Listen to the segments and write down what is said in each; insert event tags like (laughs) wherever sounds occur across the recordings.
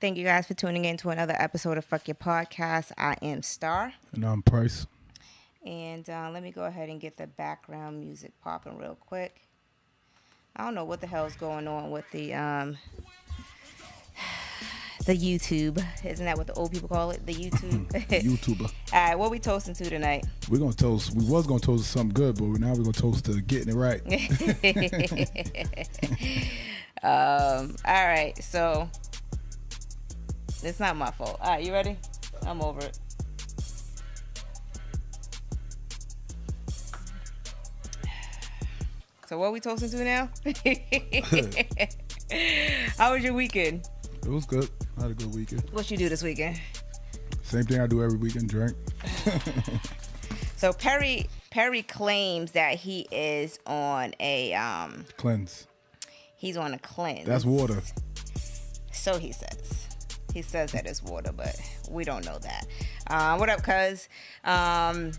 Thank you guys for tuning in to another episode of Fuck Your Podcast. I am Star. And I'm Price. And uh, let me go ahead and get the background music popping real quick. I don't know what the hell's going on with the um, (sighs) the YouTube. Isn't that what the old people call it? The YouTube. (laughs) YouTuber. (laughs) All right, what we toasting to tonight? We're gonna toast. We was gonna toast to something good, but now we're gonna toast to getting it right. (laughs) um. All right. So it's not my fault. All right, you ready? I'm over it. So what are we toasting to now? (laughs) How was your weekend? It was good. I had a good weekend. What you do this weekend? Same thing I do every weekend. Drink. (laughs) so Perry Perry claims that he is on a um cleanse. He's on a cleanse. That's water. So he says. He says that it's water, but we don't know that. Uh, what up, cuz? Um,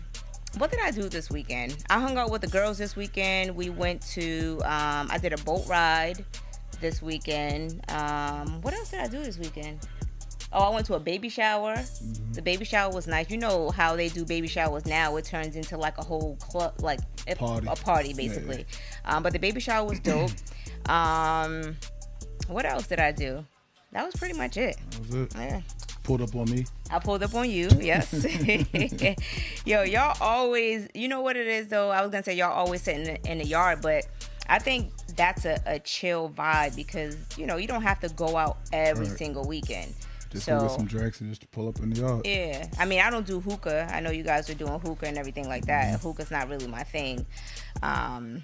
what did I do this weekend? I hung out with the girls this weekend. We went to, um, I did a boat ride this weekend. Um, what else did I do this weekend? Oh, I went to a baby shower. Mm-hmm. The baby shower was nice. You know how they do baby showers now? It turns into like a whole club, like party. a party basically. Yeah, yeah. Um, but the baby shower was dope. (clears throat) um, what else did I do? That was pretty much it. That was it. Yeah. Pulled up on me. I pulled up on you, yes. (laughs) Yo, y'all always, you know what it is though? I was gonna say y'all always sitting in the, in the yard, but I think that's a, a, chill vibe because you know you don't have to go out every right. single weekend. Just so, get some drinks and just pull up in the yard. Yeah, I mean I don't do hookah. I know you guys are doing hookah and everything like that. Mm-hmm. Hookah's not really my thing, um,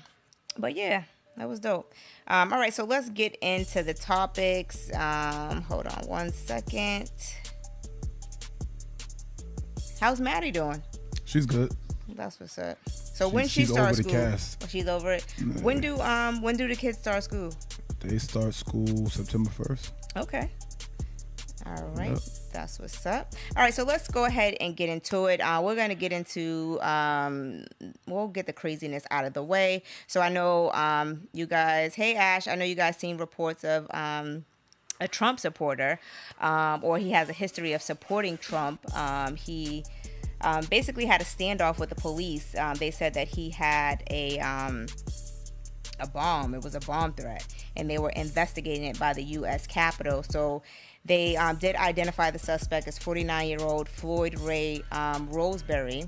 but yeah, that was dope. Um, all right, so let's get into the topics. Um, hold on one second. How's Maddie doing? She's good. That's what's up. So when she starts school, oh, she's over it. Nah. When do um when do the kids start school? They start school September first. Okay. All right. Yep. That's what's up. All right, so let's go ahead and get into it. Uh, we're going to get into, um, we'll get the craziness out of the way. So I know um, you guys, hey, Ash, I know you guys seen reports of um, a Trump supporter, um, or he has a history of supporting Trump. Um, he um, basically had a standoff with the police. they said that he had a a bomb. It was a bomb threat, and they were investigating it by the U.S. Capitol. So they um, did identify the suspect as 49 year old Floyd Ray um, Roseberry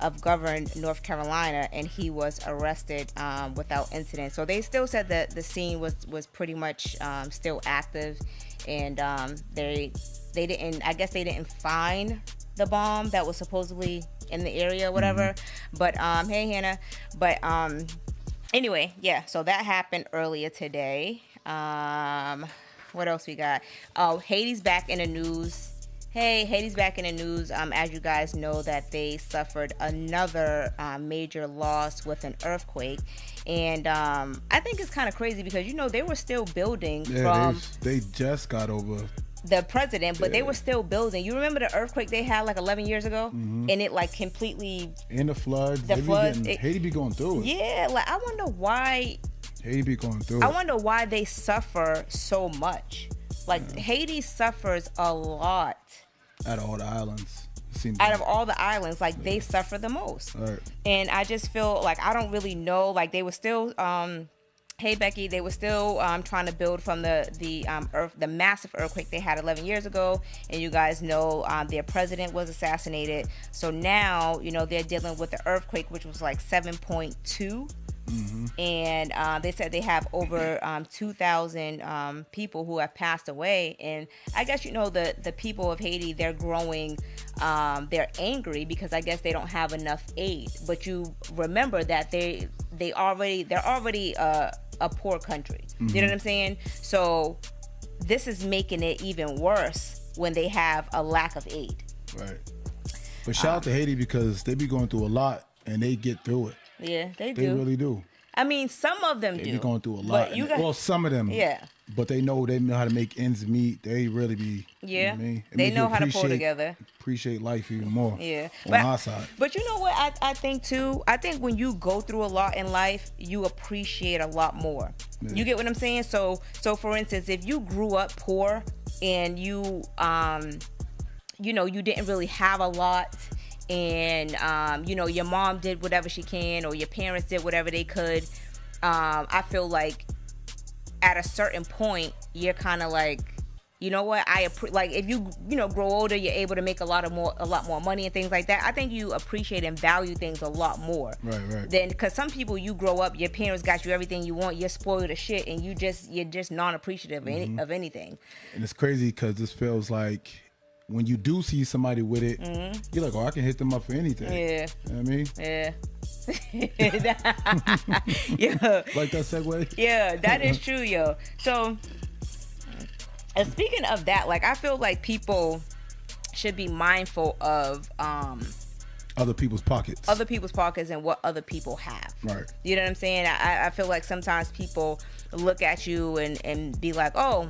of Grover, North Carolina, and he was arrested um, without incident. So they still said that the scene was was pretty much um, still active, and um, they they didn't. I guess they didn't find the bomb that was supposedly in the area, whatever. Mm-hmm. But um, hey, Hannah. But um, anyway, yeah. So that happened earlier today. Um, what else we got? Oh, Haiti's back in the news. Hey, Haiti's back in the news. Um, as you guys know, that they suffered another uh, major loss with an earthquake, and um, I think it's kind of crazy because you know they were still building yeah, from. They, they just got over the president, but yeah. they were still building. You remember the earthquake they had like 11 years ago, mm-hmm. and it like completely. In the floods, the floods. Getting, it, Haiti be going through it. Yeah, like I wonder why Haiti be going through. I wonder why they suffer so much. Like yeah. Haiti suffers a lot. Out of all the islands. Out like. of all the islands, like yeah. they suffer the most. Right. And I just feel like I don't really know. Like they were still um Hey Becky, they were still um, trying to build from the the um, earth, the massive earthquake they had 11 years ago, and you guys know um, their president was assassinated. So now you know they're dealing with the earthquake, which was like 7.2 Mm-hmm. And uh, they said they have over um, 2,000 um, people who have passed away. And I guess, you know, the, the people of Haiti, they're growing, um, they're angry because I guess they don't have enough aid. But you remember that they, they already, they're already uh, a poor country. Mm-hmm. You know mm-hmm. what I'm saying? So this is making it even worse when they have a lack of aid. Right. But shout out to Haiti because they be going through a lot and they get through it. Yeah, they do. They really do. I mean, some of them they do. They be going through a lot. You got, well, some of them. Yeah. but they know they know how to make ends meet. They really be you Yeah, I mean? They know how to pull together. Appreciate life even more. Yeah, on but, our side. but you know what I, I think too. I think when you go through a lot in life, you appreciate a lot more. You get what I'm saying? So so for instance, if you grew up poor and you um you know you didn't really have a lot and um you know your mom did whatever she can or your parents did whatever they could um I feel like at a certain point you're kind of like you know what i appre- like if you you know grow older you're able to make a lot of more a lot more money and things like that i think you appreciate and value things a lot more Right, right. then because some people you grow up your parents got you everything you want you're spoiled as shit and you just you're just non-appreciative Mm-hmm. any, of anything And it's crazy because this feels like when you do see somebody with it, you're like, oh, I can hit them up for anything. Mm-hmm. yeah You know what I mean? yeah (laughs) yeah (laughs) Like that segue? Yeah, that is (laughs) true, yo. So, and speaking of that, like I feel like people should be mindful of um Other people's pockets. other people's pockets and what other people have. Right. You know what I'm saying? I, I feel like sometimes people look at you and, and be like, oh,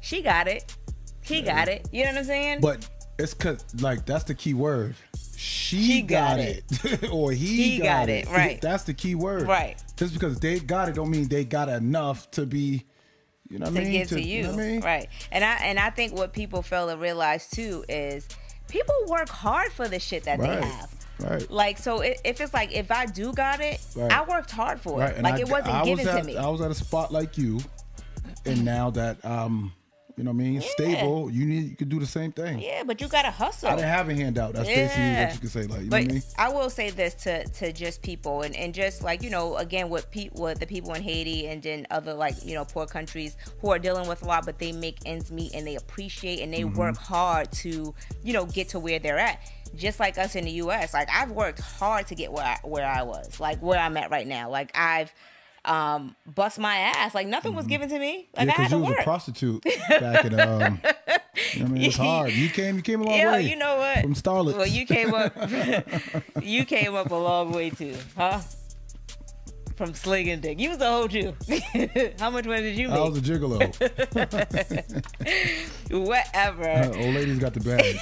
she got it. He got it. You know what I'm saying? But it's cause like that's the key word. She, She got, got it, (laughs) or he, He got, got it. it, right. That's the key word. Right. Just because they got it, don't mean they got enough to be. You know what to I mean? To give to, you. know what I mean? Right. And I and I think what people fail to realize too is people work hard for the shit that Right. they have. Right. Like so, if it's like if I do got it, Right. I worked hard for Right. it. And Like I, it wasn't I given was to me. I was at a spot like you, and now that um, you know what I mean, stable, you need you could do the same thing. yeah, but you gotta hustle. I didn't have a handout. That's basically what you could say. Like, you know but what I mean? I will say this to to just people and, and just like you know again with pe- with the people in Haiti and then other like you know poor countries who are dealing with a lot but they make ends meet and they appreciate and they Mm-hmm. work hard to you know get to where they're at just like us in the US like I've worked hard to get where I, where I was like where I'm at right now like I've um bust my ass like nothing was given to me like Mm-hmm. yeah, I had because to you was work a prostitute back in um. (laughs) You know what I mean, it's hard. You came, you came a long Yeah, way. you know what? From starlets. Well, you came up, (laughs) you came up a long way too, huh? From slinging dick, you was a hoe too. (laughs) How much money did you make? I was a gigolo. Whatever. Old ladies got the bag.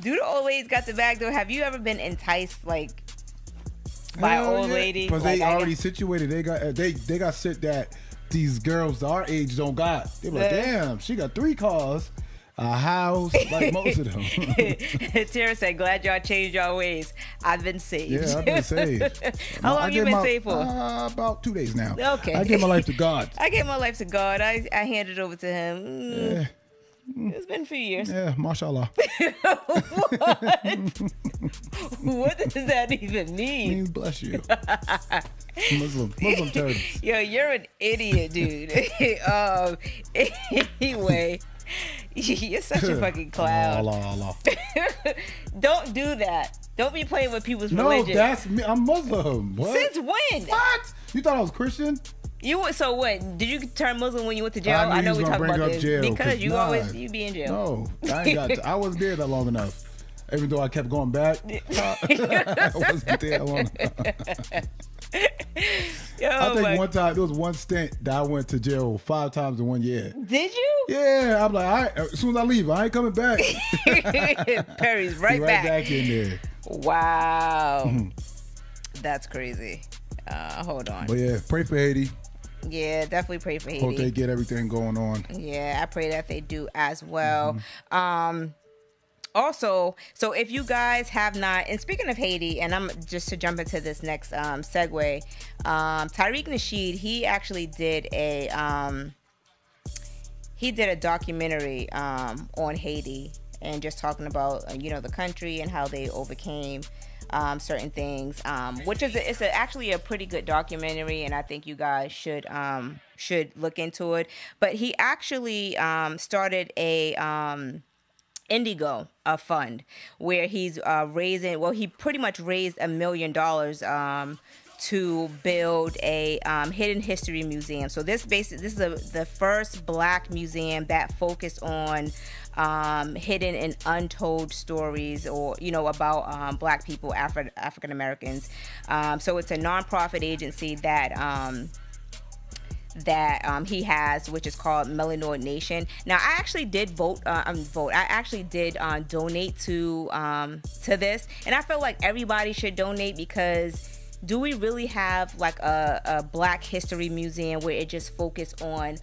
Do the old ladies got the bag though? Have you ever been enticed like by Hell old yeah. lady? Because Like, they I already guess- situated. They got they they got shit that these girls our age don't got. They be like, Yeah. damn, she got three cars, a house, like most of them. (laughs) Tara said, "Glad y'all changed y'all ways. I've been saved." yeah, I've been saved. (laughs) How I long you gave been my- saved for? Uh, about two days now. Okay. I gave my life to (laughs) God. I gave my life to God. I, I handed over to Him. Mm, Yeah, It's been a few years. yeah, mashallah. (laughs) (laughs) what does that even mean? Means bless you. (laughs) Muslim, Muslim terms. Yo, you're an idiot, dude. um, anyway, you're such a fucking clown. Allah, Allah. Don't do that. Don't be playing with people's No, religion. that's me. I'm Muslim. What? Since when? What? You thought I was Christian? You went so what? Did you turn Muslim when you went to jail? I knew know we talk about this up jail, because 'cause you nah. always you be in jail. No, I ain't got. I wasn't there that long enough. Even though I kept going back, (laughs) (laughs) I wasn't there long. (laughs) Yo, I think one time there was one stint that I went to jail five times in one year. Did you? Yeah, I'm like, right, as soon as I leave, I ain't coming back. Perry's right, right back. back. in there. Wow, that's crazy. Uh, hold on. But yeah, pray for Haiti. Yeah, definitely pray for Haiti. Hope they get everything going on. Yeah, I pray that they do as well. Mm-hmm. Um also, so if you guys have not, and speaking of Haiti, and I'm just to jump into this next um, segue, um, Tariq Nasheed, he actually did a um, he did a documentary um, on Haiti and just talking about uh, you know the country and how they overcame um, certain things, um, which is a, it's a, actually a pretty good documentary, and I think you guys should um, should look into it. But he actually um, started a um, Indigo a fund where he's uh, raising. Well, he pretty much raised a million dollars um, to build a um, hidden history museum. So this basic this is a, the first Black museum that focused on um, hidden and untold stories, or you know about um, Black people, Afri- African Americans. Um, so it's a nonprofit agency that. Um, that um, he has, which is called Melanoid Nation. Now, I actually did vote. Uh, um, vote. I actually did uh, donate to um, to this, and I feel like everybody should donate because do we really have like a, a Black History Museum where it just focus on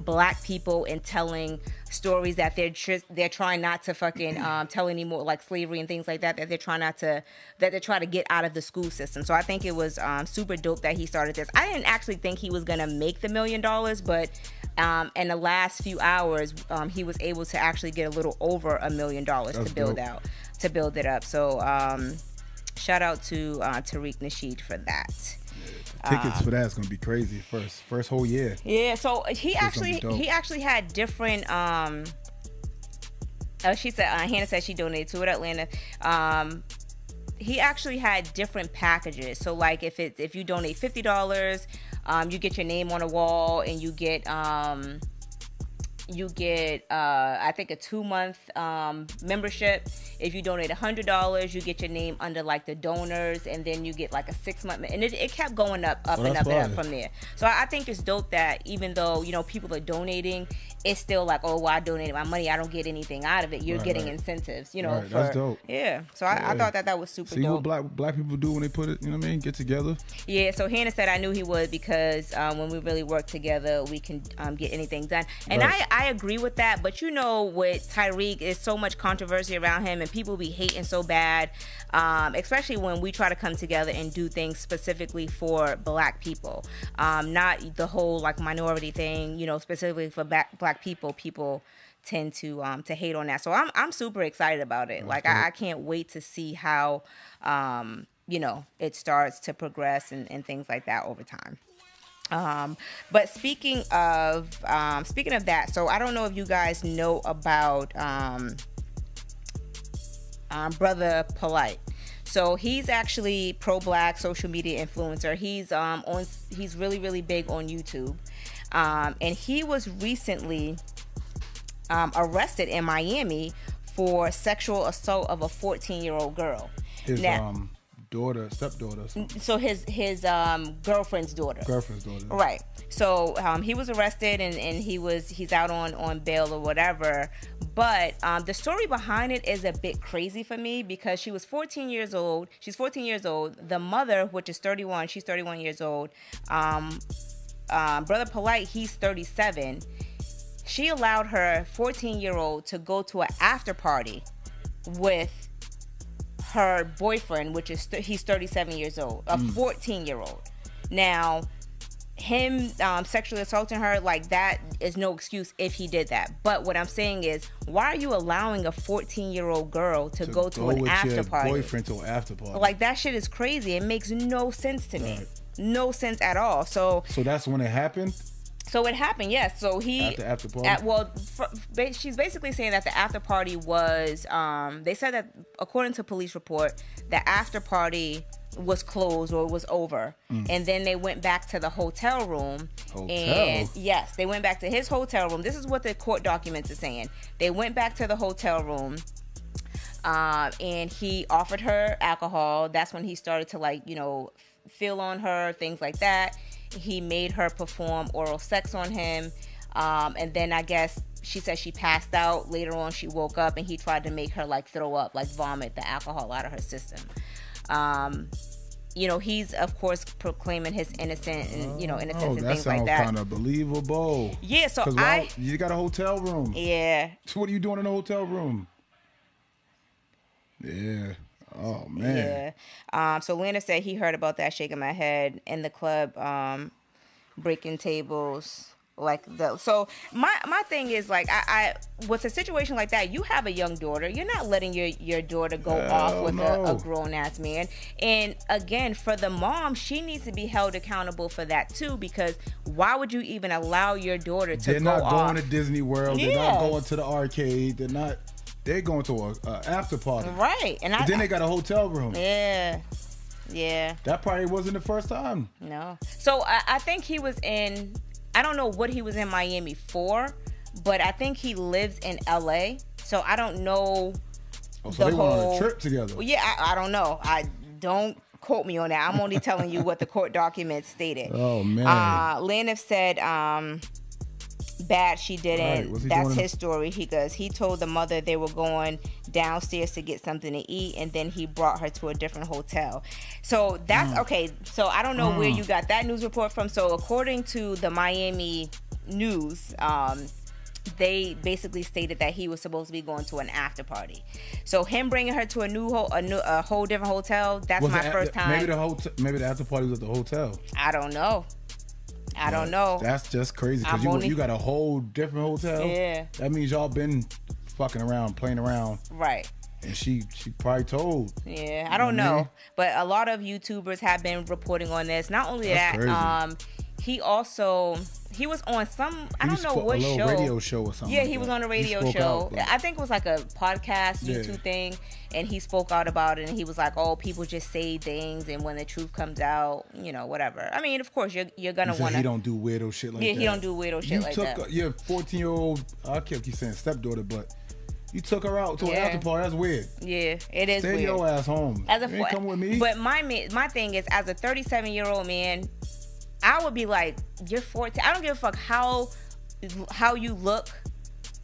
black people and telling stories that they're tr- they're trying not to fucking um, tell anymore, like slavery and things like that. That they're trying not to that they're trying to get out of the school system. So I think it was um, super dope that he started this. I didn't actually think he was gonna make the million dollars, but um, in the last few hours, um, he was able to actually get a little over a million dollars to build dope. out to build it up. So um, shout out to uh, Tariq Nasheed for that. Tickets for that's gonna be crazy. First, first whole year. Yeah, so he gonna actually he actually had different um uh, she said uh, Hannah said she donated to it Atlanta. Um he actually had different packages. So like if it if you donate fifty dollars, um, you get your name on a wall and you get um you get uh I think a two month um membership. If you donate a hundred dollars, you get your name under like the donors and then you get like a six month and it, it kept going up, up Well, and up and up from there. So I think it's dope that even though, you know, people are donating, it's still like, oh well I donated my money, I don't get anything out of it. You're Right, getting right. incentives, you know, Right, that's dope. Yeah. So I, I thought that that was super dope See dope. what black black people do when they put it. You know what I mean? Get together. Yeah, so Hannah said I knew he would because um, when we really work together, we can um, get anything done. And Right. I, I agree with that. But you know, with Tariq, is so much controversy around him, and people be hating so bad, um, especially when we try to come together and do things specifically for Black people, um, not the whole like minority thing. You know, specifically for black Black people, people tend to um, to hate on that. So I'm I'm super excited about it. Like I, I can't wait to see how um, you know it starts to progress and, and things like that over time. Um, but speaking of um, speaking of that, so I don't know if you guys know about um, um, brother Polight. So he's actually pro-black social media influencer. He's um on he's really really big on YouTube, um, and he was recently um, arrested in Miami for sexual assault of a 14 year old girl. His Now- um daughter, stepdaughter, so his his um, girlfriend's daughter. girlfriend's daughter. Right. So um, he was arrested and, and he was he's out on on bail or whatever. But um, the story behind it is a bit crazy for me because she was 14 years old. She's 14 years old. The mother, which is 31, she's 31 years old. Um, um, Brother Polight, he's 37. She allowed her 14 year old to go to an after party with her boyfriend, which is th- he's 37 years old, a 14 year old. Now, him um, sexually assaulting her like that is no excuse if he did that. But what I'm saying is, why are you allowing a 14 year old girl to, go to an with after party? boyfriend to an after party. Like that shit is crazy. It makes no sense to me. No sense at all. So so that's when it happened. so it happened, yes. So he At the after party? At, well, ba- she's basically saying that the after party was. Um, they said that according to police report, the after party was closed or was over, and then they went back to the hotel room. Hotel? And yes, they went back to his hotel room. This is what the court documents are saying. They went back to the hotel room um, and he offered her alcohol. That's when he started to like, you know, feel on her, things like that. He made her perform oral sex on him, um, and then I guess she said she passed out. Later on, she woke up and he tried to make her like throw up, like vomit the alcohol out of her system. Um, you know, he's of course proclaiming his innocent and you know innocence Oh, and that things like that. kind of believable. yeah, so I you got a hotel room. yeah. So what are you doing in a hotel room? Yeah. Oh man. Yeah. Um, so Lena said he heard about that shaking my head in the club, um, breaking tables like the so my my thing is like I, I with a situation like that you have a young daughter you're not letting your your daughter go off Hell with a, a grown ass man and again for the mom she needs to be held accountable for that too because why would you even allow your daughter to They're go not off going to Disney World. They're not going to the arcade. They're not. They're going to a, a after party. right and I, then they got a hotel room. yeah yeah That probably wasn't the first time. No. So I, I think he was in. I don't know what he was in Miami for, but I think he lives in LA. So I don't know. Oh, so The they went on a trip together. Well, yeah, I, I don't know. I don't quote me on that. I'm only telling you what the court documents stated. (laughs) Oh man. Uh, Landis said, um, bad she didn't. he That's his story. He goes, he told the mother they were going downstairs to get something to eat, and then he brought her to a different hotel. So that's Mm. okay. So I don't know where you got that news report from. So according to the Miami News, um, they basically stated that he was supposed to be going to an after party. So him bringing her to a new ho- a, new, a whole different hotel. That's Was my it at first time. Maybe the hotel. Maybe the after party was at the hotel. I don't know. I don't know. That's just crazy because you only- you got a whole different hotel. Yeah. That means y'all been fucking around, playing around, Right. and she she probably told. Yeah, I don't know but a lot of YouTubers have been reporting on this. Not only That's that, crazy. um, he also he was on some I don't know what a show. radio show or something. Yeah, like he was that. on a radio show. out, like- I think it was like a podcast Yeah. YouTube thing, and he spoke out about it. And he was like, "Oh, people just say things, and when the truth comes out, you know, whatever." I mean, of course, you're you're gonna want he to. don't do weirdo shit like Yeah, that. he don't do weirdo shit like that. you like took that. A, your 14 year old. I kept keep saying stepdaughter, but you took her out to Yeah. an after party. That's weird. Yeah, it is Stay weird. your ass home. as a you come with me. But my my thing is, as a 37 year old man, I would be like, you're 14. I don't give a fuck how how you look.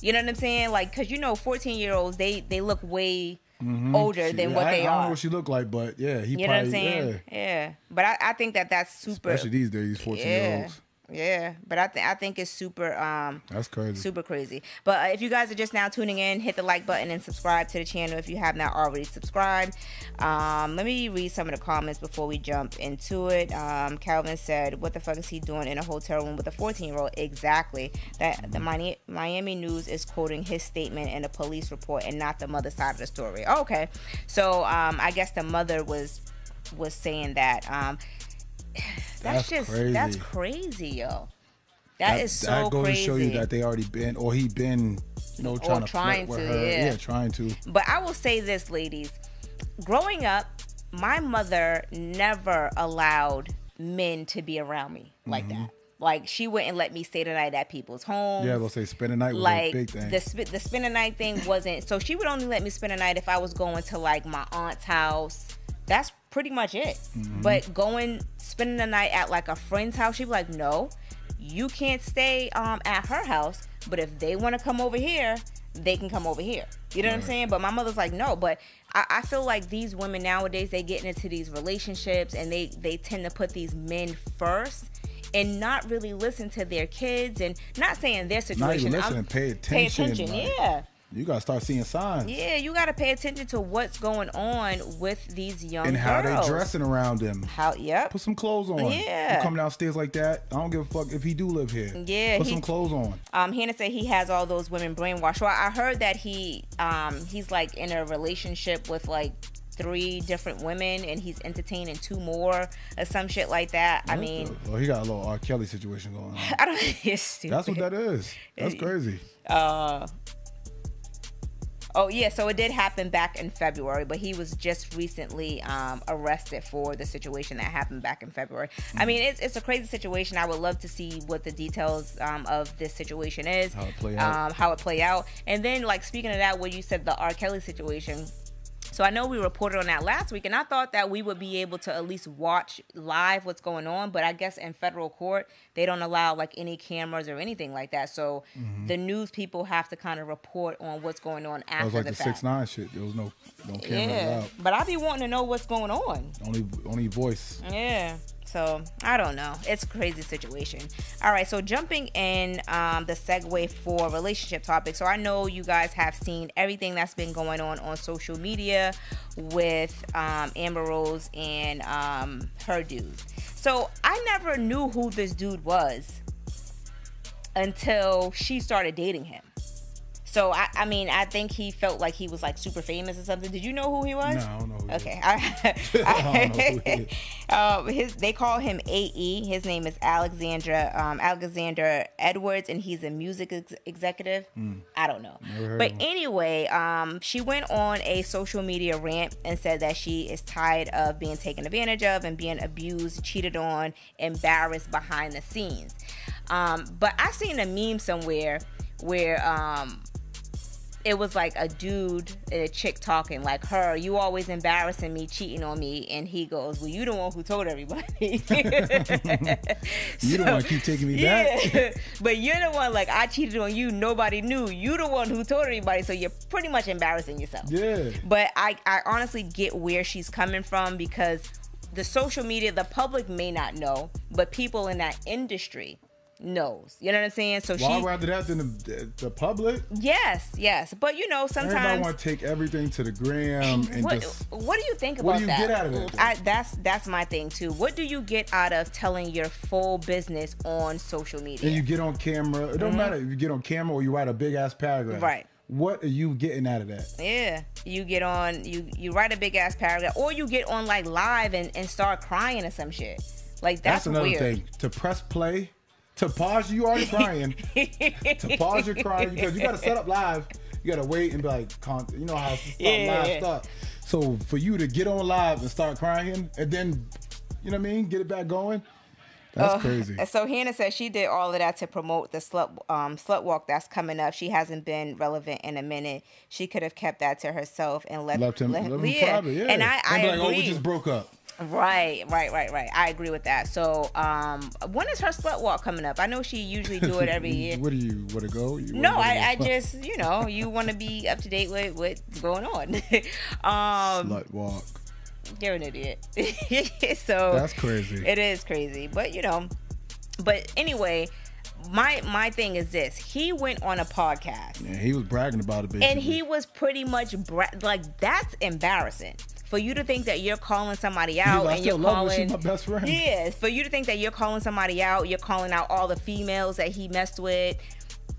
You know what I'm saying? Like, cause you know, 14 year olds they they look way mm-hmm. older She- than yeah, what I, they I don't know what she looked like, but yeah, he you know probably what I'm saying? yeah. Yeah. But I, I think that that's super. Especially these days, these 14 year olds. Yeah. But I think I think it's super. Um, That's crazy. super crazy. But uh, if you guys are just now tuning in, hit the like button and subscribe to the channel if you have not already subscribed. Um, let me read some of the comments before we jump into it. Um, Calvin said, "What the fuck is he doing in a hotel room with a 14 year old?" Exactly. That the Miami, Miami News is quoting his statement in a police report and not the mother's side of the story. okay, so um, I guess the mother was was saying that. Um, that's, That's just crazy. that's crazy, yo. that is so that goes crazy. to show you that they already been, or he been, you know, trying to trying to, her. yeah. trying to. But I will say this, ladies. Growing up, my mother never allowed men to be around me like that. Like she wouldn't let me stay the night at people's homes. Mm-hmm. Yeah, they'll say spend a night was a like big thing. the sp- the spend a night thing wasn't. So she would only let me spend a night if I was going to like my aunt's house. That's pretty much it. Mm-hmm. But going spending the night at like a friend's house, she'd be like, "No, you can't stay um at her house. But if they want to come over here, they can come over here." You know what I'm saying? But my mother's like, "No." But I, I feel like these women nowadays they get into these relationships and they they tend to put these men first. And not really listen to their kids, and not saying their situation. Not even I'm- pay Pay attention. attention, like, yeah. You gotta start seeing signs. Yeah, you got to pay attention to what's going on with these young And how girls. they dressing around them. How? Yep. Put some clothes on. Yeah. You come downstairs like that. I don't give a fuck if he do live here. Yeah, Put he- some clothes on. Um, Hannah said he has all those women brainwashed. Well, I heard that he um he's like in a relationship with like three different women and he's entertaining two more or some shit like that. I mean, oh, he got a little R. Kelly situation going on. (laughs) I don't. (laughs) It's stupid. That's what that is. That's crazy. Uh. Oh yeah, so it did happen back in February, but he was just recently um, arrested for the situation that happened back in February. I mean, it's, it's a crazy situation. I would love to see what the details um, of this situation is, How it play out. um, how it play out, and then like speaking of that, what you said the R. Kelly situation. So I know we reported on that last week, and I thought that we would be able to at least watch live what's going on. But I guess in federal court, they don't allow like any cameras or anything like that. So mm-hmm. the news people have to kind of report on what's going on after That was like the, the six nine shit. There was no no cameras yeah, out. but I'd be wanting to know what's going on. Only only voice. Yeah. So I don't know. It's a crazy situation. All right. So jumping in um, the segue for relationship topic. So I know you guys have seen everything that's been going on on social media with um, Amber Rose and um, her dude. So I never knew who this dude was until she started dating him. So I, I mean, I think he felt like he was like super famous or something. Did you know who he was? No, I don't know who Okay, I, (laughs) I don't know who he is. uh, (laughs) his they call him AE. His name is Alexandra um, Alexander Edwards, and he's a music ex- executive. I don't know, but anyway, um, she went on a social media rant and said that she is tired of being taken advantage of and being abused, cheated on, embarrassed behind the scenes. Um, but I seen a meme somewhere where um, it was like a dude and a chick talking like her you always embarrassing me cheating on me and he goes well you the one who told everybody. (laughs) You don't want to keep taking me back. yeah. but you're the one like i cheated on you nobody knew. You the one who told everybody so you're pretty much embarrassing yourself. Yeah. But i i honestly get where she's coming from because the social media the public may not know but people in that industry knows. You know what I'm saying? So Why she rather that than the, the public? Yes, yes. But you know, sometimes everybody want to take everything to the gram and what, just. What do you think about what do you that? get out of it? I, that's that's my thing too. What do you get out of telling your full business on social media? And you get on camera. It don't Mm-hmm. matter if you get on camera or you write a big ass paragraph. Right. What are you getting out of that? Yeah, you get on, you you write a big ass paragraph, or you get on like live and, and start crying or some shit. Like that's, That's, another weird. thing. To press play, to pause, you already crying. to (laughs) pause your crying because you got to set up live. You got to wait and be like, you know how Yeah. live start. So for you to get on live and start crying and then, you know what I mean, get it back going. That's Uh, crazy. So Hannah says she did all of that to promote the slut um, slut walk that's coming up. She hasn't been relevant in a minute. She could have kept that to herself and left, Left him, let- left him private, yeah. And I, I be like, agree. oh, we just broke up. Right, right, right, right. I agree with that. So, um, when is her slut walk coming up? I know she usually do it every year. (laughs) What do you want to go? You No, I, I just, you know, you want to be up to date with what's going on. (laughs) um, Slut walk. you're an idiot. (laughs) so That's crazy. It is crazy, but you know, but anyway, my my thing is this: he went on a podcast Yeah, he was bragging about it, basically. and he was pretty much bra- like that's embarrassing for you to think that you're calling somebody out like, "I and you're her. calling She's my best friend." yeah for you to think that you're calling somebody out you're calling out all the females that he messed with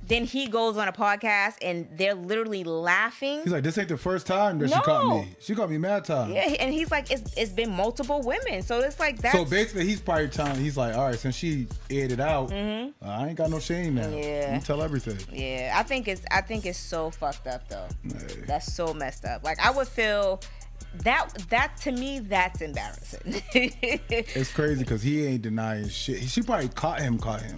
then he goes on a podcast and they're literally laughing He's like, this ain't the first time that she caught me. She caught me mad time. yeah and he's like it's, it's been multiple women so it's like that So basically, he's probably telling. He's like, all right, since she aired it out, uh, I ain't got no shame now. Mm-hmm. Yeah. you tell everything. Yeah, I think it's I think it's so fucked up though. Hey. That's so messed up. Like I would feel that that to me that's embarrassing. (laughs) It's crazy because he ain't denying shit. She probably caught him, caught him.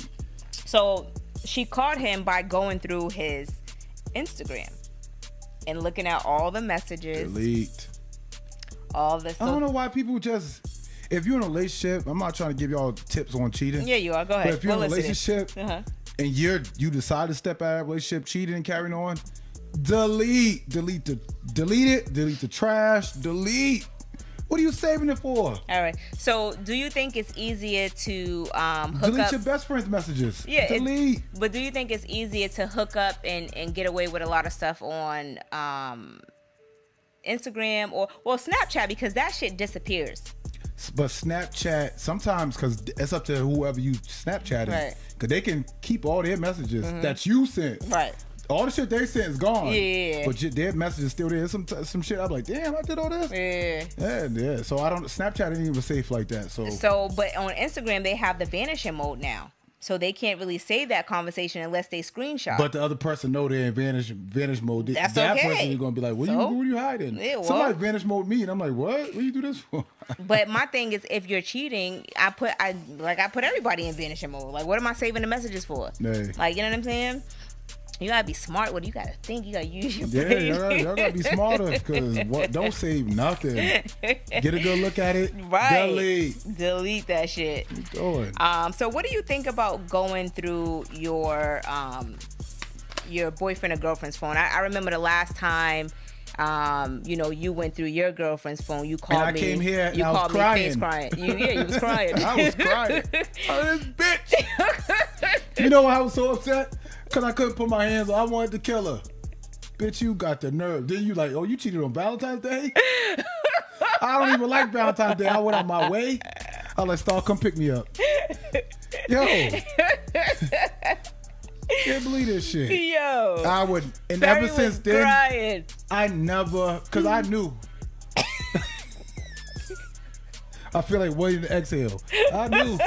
so she caught him by going through his Instagram and looking at all the messages, Delete. all the I don't know why people just. If you're in a relationship, I'm not trying to give y'all tips on cheating. Yeah, you are. Go But ahead. if you're in a We'll relationship Uh-huh. and you're you decide to step out of relationship, cheating and carrying on, delete, delete the, delete it, delete the trash, delete. What are you saving it for? All right. So, do you think it's easier to um, hook delete up? your best friend's messages. Yeah, delete. But do you think it's easier to hook up and, and get away with a lot of stuff on um, Instagram or well Snapchat because that shit disappears. But Snapchat sometimes because it's up to whoever you Snapchatting, Right. Mm-hmm. because they can keep all their messages that you sent. Right. All the shit they sent is gone. Yeah. But their message is still there. Some some shit. I'm like, damn, I did all this. Yeah. Yeah, yeah. So I don't. Snapchat ain't even safe like that. So, So, but on Instagram they have the vanishing mode now, so they can't really save that conversation unless they screenshot. but the other person know they're in vanish vanish mode. That's that okay. person you're gonna be like, what, So? you, what are you hiding? Yeah, well. Somebody vanish mode me, and I'm like, what? What you do this for? (laughs) But my thing is, if you're cheating, I put I like I put everybody in vanishing mode. Like, what am I saving the messages for? Nay. Like, you know what I'm saying? You gotta be smart. What do you gotta think? You gotta use your Yeah, brain. y'all, gotta- y'all gotta be smarter because what? Don't save nothing. Get a good look at it. (laughs) right. Delete. Delete that shit. Going. Um, so what do you think about going through your um your boyfriend or girlfriend's phone? I, I remember the last time um, you know, you went through your girlfriend's phone. You called I me. came here and you I was called me face crying. crying. You, yeah, you was (laughs) crying. I was crying. (laughs) oh, this bitch. you know why I was so upset? Because I couldn't put my hands on. I wanted to kill her. Bitch, you got the nerve. Then you like, oh, you cheated on Valentine's Day? I don't even like Valentine's Day. I went on my way. I like, Star, come pick me up. Yo. Can't believe this shit. Yo, I would, and Barry ever since then, crying. I never, cause I knew. (laughs) I feel like waiting to exhale. I knew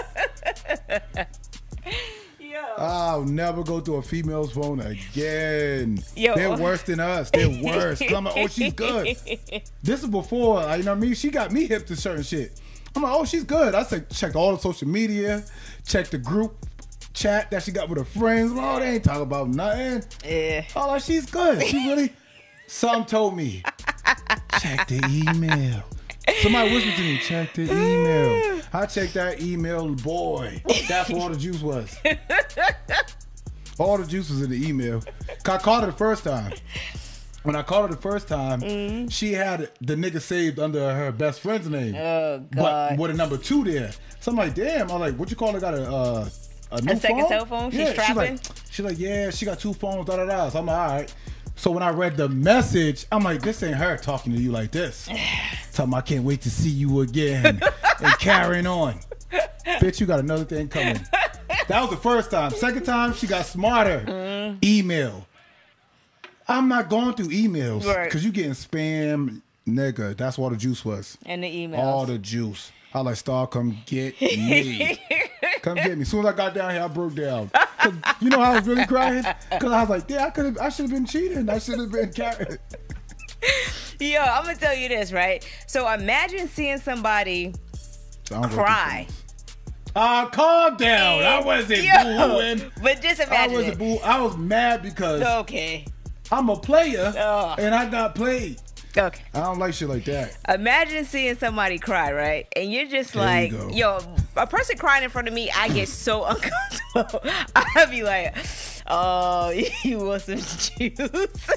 I'll never go through a female's phone again. Yo. They're worse than us. They're worse. I'm like, oh, she's good. (laughs) This is before, uh, you know what I mean? She got me hip to certain shit. I'm like, oh, she's good. I said, checked all the social media, checked the group chat that she got with her friends. Oh, they ain't talking about nothing. Yeah. Oh, like, she's good. She really. Some told me, check the email. Somebody whispered to me, check the email. I checked that email, boy. That's what all the juice was. (laughs) All the juice was in the email. I called her the first time. When I called her the first time, Mm-hmm. she had the nigga saved under her best friend's name. Oh But with a number two there. So I'm like, damn. I'm like, what you call it? Got a uh, a, new second phone? cell phone? She's yeah, she's trapping? like, she's like, yeah, she got two phones. Da da da. So I'm like, all right. So when I read the message, I'm like, this ain't her talking to you like this. (sighs) Tell me I can't wait to see you again and carrying on. (laughs) Bitch, you got another thing coming. That was the first time. Second time, she got smarter. Mm. Email. I'm not going through emails Right. because you getting spam, nigga. That's what the juice was. And the emails. All the juice. I like Star, come get me. (laughs) come get me. As soon as I got down here, I broke down. 'Cause You know how I was really crying? Because I was like, yeah, I could have, I should have been cheating. I should have been carried. (laughs) Yo, I'm gonna tell you this, right? So imagine seeing somebody So I don't go through cry. things. Ah, calm down. I wasn't Yo, booing. But just imagine. I imagine wasn't it. boo. I was mad because Okay. I'm a player Ugh. and I got played. Okay. I don't like shit like that. Imagine seeing somebody cry, right? And you're just There like, you yo, a person crying in front of me, I get so (laughs) uncomfortable. (laughs) I'd be like, oh, (laughs) you want some juice?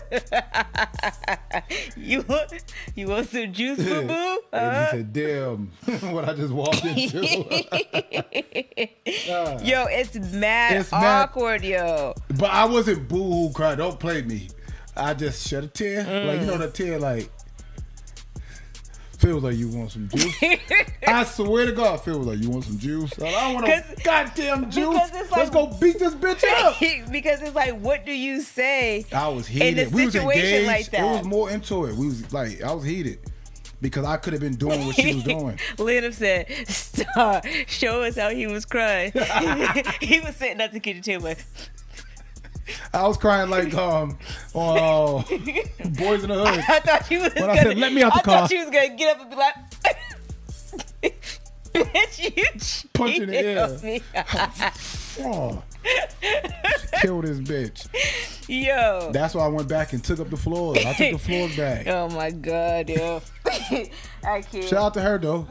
you want you want some juice, boo boo? and Uh, he said, damn, what I just walked into. Yo, it's mad It's mad- awkward, yo. But I wasn't boo hoo cry. Don't play me. I just shed a tear. Like you know mm. that tear like feels like you want some juice. (laughs) I swear to God, feels like you want some juice. I don't want 'Cause- goddamn juice. it's Let's go beat this bitch up. (laughs) because it's like, what do you say? I was heated. In a we was situation engaged. like It that. was more into it. We was like I was heated because I could have been doing what she was (laughs) doing. Lennon said, "Stop! show us how he was crying." he was sitting at the kitchen table. Like, I was crying like um on uh, Boyz n the Hood. I thought she was. When I gonna, said, "Let me out the I car." thought she was gonna get up and be like, (laughs) "Bitch, you Punch in the air. (laughs) on me." Oh. (laughs) Kill this bitch. Yo. That's why I went back and took up the floors. I took the floors (laughs) back. Oh my god, yo. (laughs) I can't. Shout out to her though.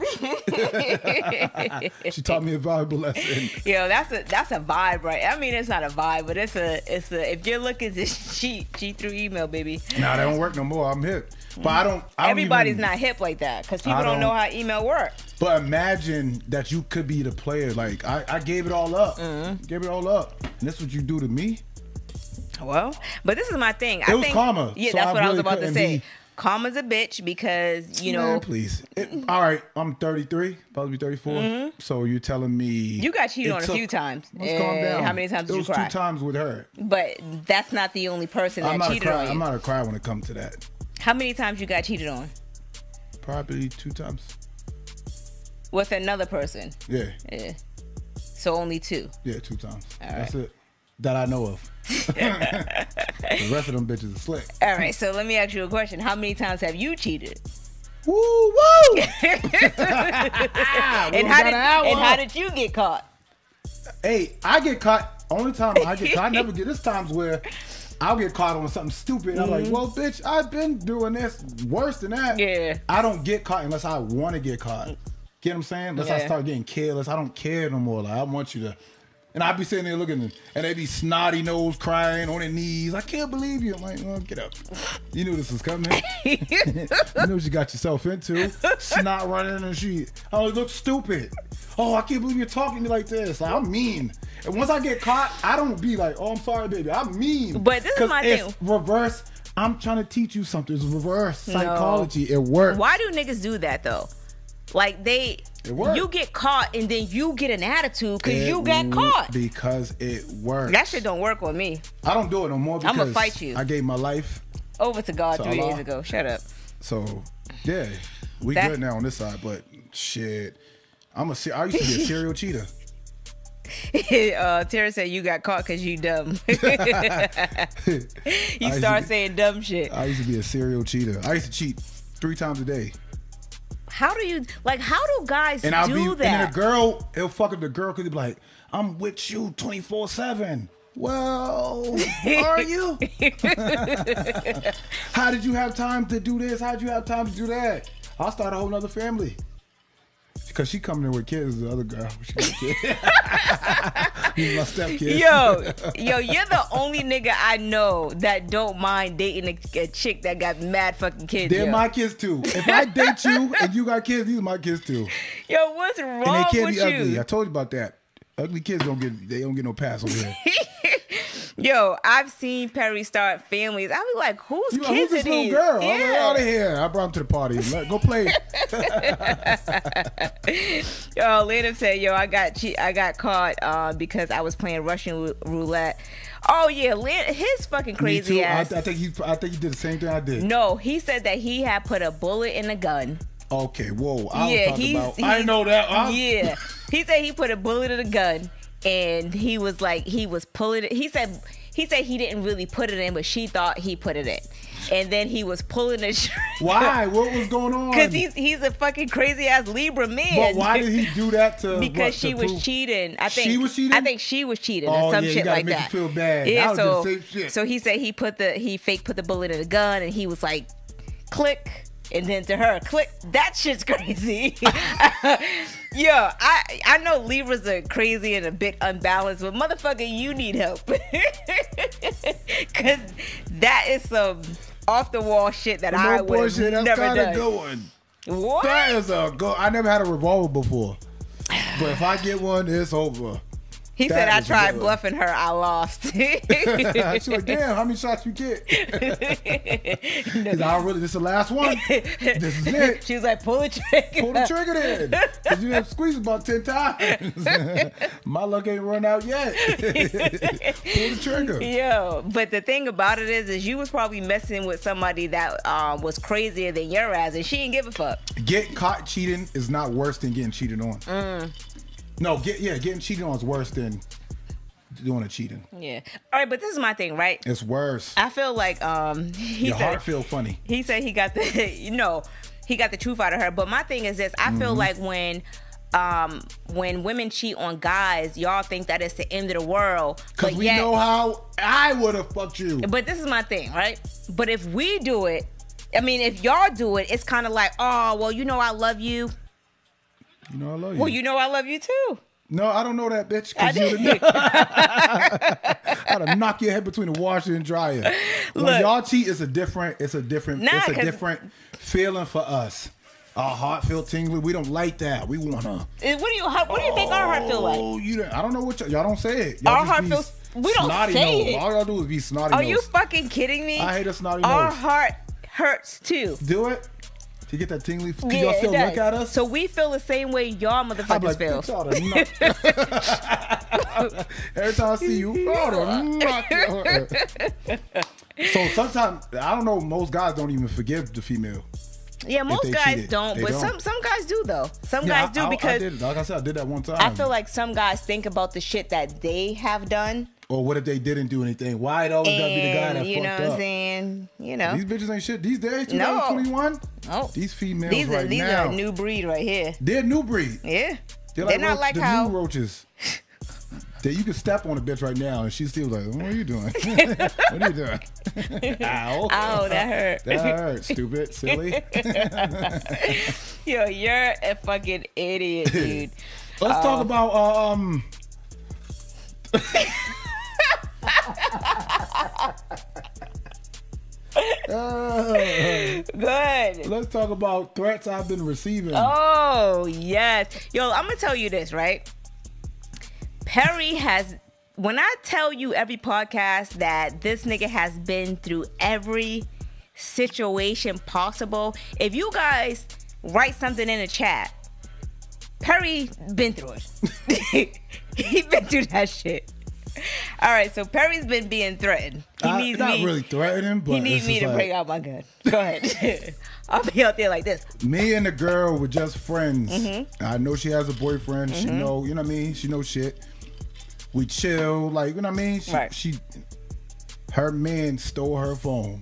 she taught me a valuable lesson. Yo, that's a that's a vibe, right? I mean, it's not a vibe, but it's a it's a. If you're looking to cheat, cheat through email, baby. Nah, they don't work no more. I'm hip. But I don't. I don't Everybody's even- not hip like that because people don't, know don't- how email works. But imagine that you could be the player. Like I, I gave it all up. Mm-hmm. Gave it all up. And this what you do to me? Well, but this is my thing. I was think, karma, Yeah, so that's I what I was about to say. be- Karma's a bitch because you know Man, please. It- all right, I'm 33, about to be 34. So you're telling me Mm-hmm. you got cheated it on a few times. Let's calm down. How many times it did you was cry? two times with her. But that's not the only person that I'm not a cry. on you. I'm not a cry when it comes to that. How many times you got cheated on Probably two times. with another person? Yeah, Yeah. So only two. yeah, two times. All That's it. That I know of. (laughs) the rest of them bitches are slick. All right. So let me ask you a question. How many times have you cheated? Woo woo! (laughs) (laughs) and how did and how did you get caught? Hey, I get caught. Only time I get caught, I never get. There's times where I'll get caught on something stupid. I'm like, well, bitch, I've been doing this worse than that. Mm-hmm. Yeah. I don't get caught unless I want to get caught. Get what I'm saying? Unless I start getting careless. I don't care no more. Like I want you to. And I'd be sitting there looking, at and they be snotty nose crying on their knees. I can't believe you. I'm like, well, get up. You knew this was coming. (laughs) you know what you got yourself into. Snot running and she, oh, it looks stupid. Oh, I can't believe you're talking to me like this. Like, I'm mean. And once I get caught, I don't be like, oh, I'm sorry, baby. I'm mean. But this is my it's thing. reverse. I'm trying to teach you something. It's reverse psychology. It works. Why do niggas do that though? Like they, you get caught and then you get an attitude because you got caught. Because it works. That shit don't work on me. I don't do it no more because I'ma fight you. I gave my life. Over to God So three Allah. days ago. Shut up. So yeah, we That- good now on this side. But shit, I'm a. I used to be a serial cheater. (laughs) (laughs) uh, Tara said you got caught because you dumb. (laughs) you start to- saying dumb shit. I used to be a serial cheater. I used to cheat three times a day. How do you like? How do guys And I'll do be, and that? then a girl, he'll fuck with the girl because he'll be like, I'm with you 24 7. Well, are you? (laughs) How did you have time to do this? How did you have time to do that? I'll start a whole nother family. Because she coming in with kids, the other girl. She got kids. (laughs) (laughs) Stepkid. Yo, (laughs) yo, you're the only nigga I know that don't mind dating a, a chick that got mad fucking kids. They're yo. my kids too. If I date you and you got kids, these are my kids too. yo, what's wrong And they can't with be ugly. you? I told you about that. Ugly kids don't get they don't get no pass over here. (laughs) Yo, I've seen Perry start families. I be like, whose You kids who's this little these? girl? I'm like, out of here. I brought him to the party. Let, go play. (laughs) (laughs) Yo, Landon said, "Yo, I got che- I got caught uh, because I was playing Russian roulette." Oh yeah, Lan- his fucking crazy too. I, ass. I think he I think he did the same thing I did. no, he said that he had put a bullet in a gun. Okay, whoa. I was yeah, he's, about. he's I know that. I- yeah, he said he put a bullet in a gun, and he was like he was pulling it. He said he said he didn't really put it in, but she thought he put it in, and then he was pulling the (laughs) string. Why? What was going on? Because he's he's a fucking crazy ass Libra man. But why did he do that to? (laughs) because what, she to was prove- cheating. I think She was cheating? I think she was cheating Oh, or some yeah, shit like make that. you feel bad. Yeah, so did the same shit. so he said he put the he fake put the bullet in the gun and he was like, click. And then to her, click. That shit's (laughs) crazy. (laughs) Yo, I I know Libras are crazy and a bit unbalanced, but motherfucker, you need help. (laughs) Cause that is some off the wall shit that I no would bullshit. That's never done. good one. What? That is a go. I never had a revolver before, but if I get one, it's over. He That said I tried bluffing her. I lost. (laughs) (laughs) She's like, damn, how many shots you get? (laughs) Like, oh, really? This is the last one. This is it. she was like, pull the trigger. Pull the trigger then. Because you done squeezed about 10 times. My luck ain't run out yet. Pull the trigger. Yo, but the thing about it is, is you was probably messing with somebody that um, was crazier than your ass, and she didn't give a fuck. Get caught cheating is not worse than getting cheated on. Mm. No, get yeah, getting cheated on is worse than doing a cheating. Yeah. All right, but this is my thing, right? It's worse. I feel like um, (laughs) he Your said heart feel funny. he said he got the (laughs) you know he got the truth out of her. But my thing is this: I Mm-hmm. feel like when um when women cheat on guys, y'all think that it's the end of the world. Because but we yet- know how I would have fucked you. But this is my thing, right? But if we do it, I mean, if y'all do it, it's kind of like, oh, well, you know, I love you. You know I love you. Well, you know, I love you too. no, I don't know that bitch. I 'cause you did. (laughs) (laughs) I'd have knock your head between the washer and dryer. When Look. y'all cheat, it's a different, it's a different, Nah, it's a different feeling for us. Our heart feel tingly. We don't like that. We wanna. Eh, What do you? How, what do you think our heart feel like? Oh, you don't, I don't know what y'all, y'all don't say it. Y'all Our heart feels- we don't snotty say nose. it. All y'all do is be snotty Are nose. you fucking kidding me? I hate a snotty Our nose. heart hurts too. Do it to get that tingly. Can Yeah, y'all still look at us? So we feel the same way y'all motherfuckers like, feel. bitch, y'all to knock- Every time I see you, (laughs) y'all to knock your- So sometimes I don't know. Most guys don't even forgive the female. Yeah, most guys cheated. don't, They but don't. some some guys do though. Some Yeah, guys do I- I- I because did, like I said, I did that one time. I feel like some guys think about the shit that they have done. Or what if they didn't do anything? Why it always gotta be the guy that you know fucked what I'm up? saying? You know. These bitches ain't shit these days. No. 2021. oh, These females these are right these now, are a new breed right here. they're new breed. Yeah. They're, They're like not roach- like the how new roaches. (laughs) That you can step on a bitch right now and she's still like, what are you doing? (laughs) (laughs) what are you doing? Ow. Ow, that hurt. That hurt, stupid, silly. Yo, you're a fucking idiot, dude. Let's Oh. talk about um. Let's talk about threats I've been receiving. Oh, yes. Yo, I'm going to tell you this, right? Perry has, when I tell you every podcast that this nigga has been through every situation possible, if you guys write something in the chat, Perry been through it. (laughs) he been through that shit. (laughs) All right, so Perry's been being threatened. He I- needs not me. really threatening, but he needs me to like, bring out my gun. Go ahead. (laughs) (laughs) I'll be out there like this. me and the girl were just friends. Mm-hmm. I know she has a boyfriend. She know, you know what I mean. She know shit. We chill, like you know what I mean. She, Right. she, her man stole her phone,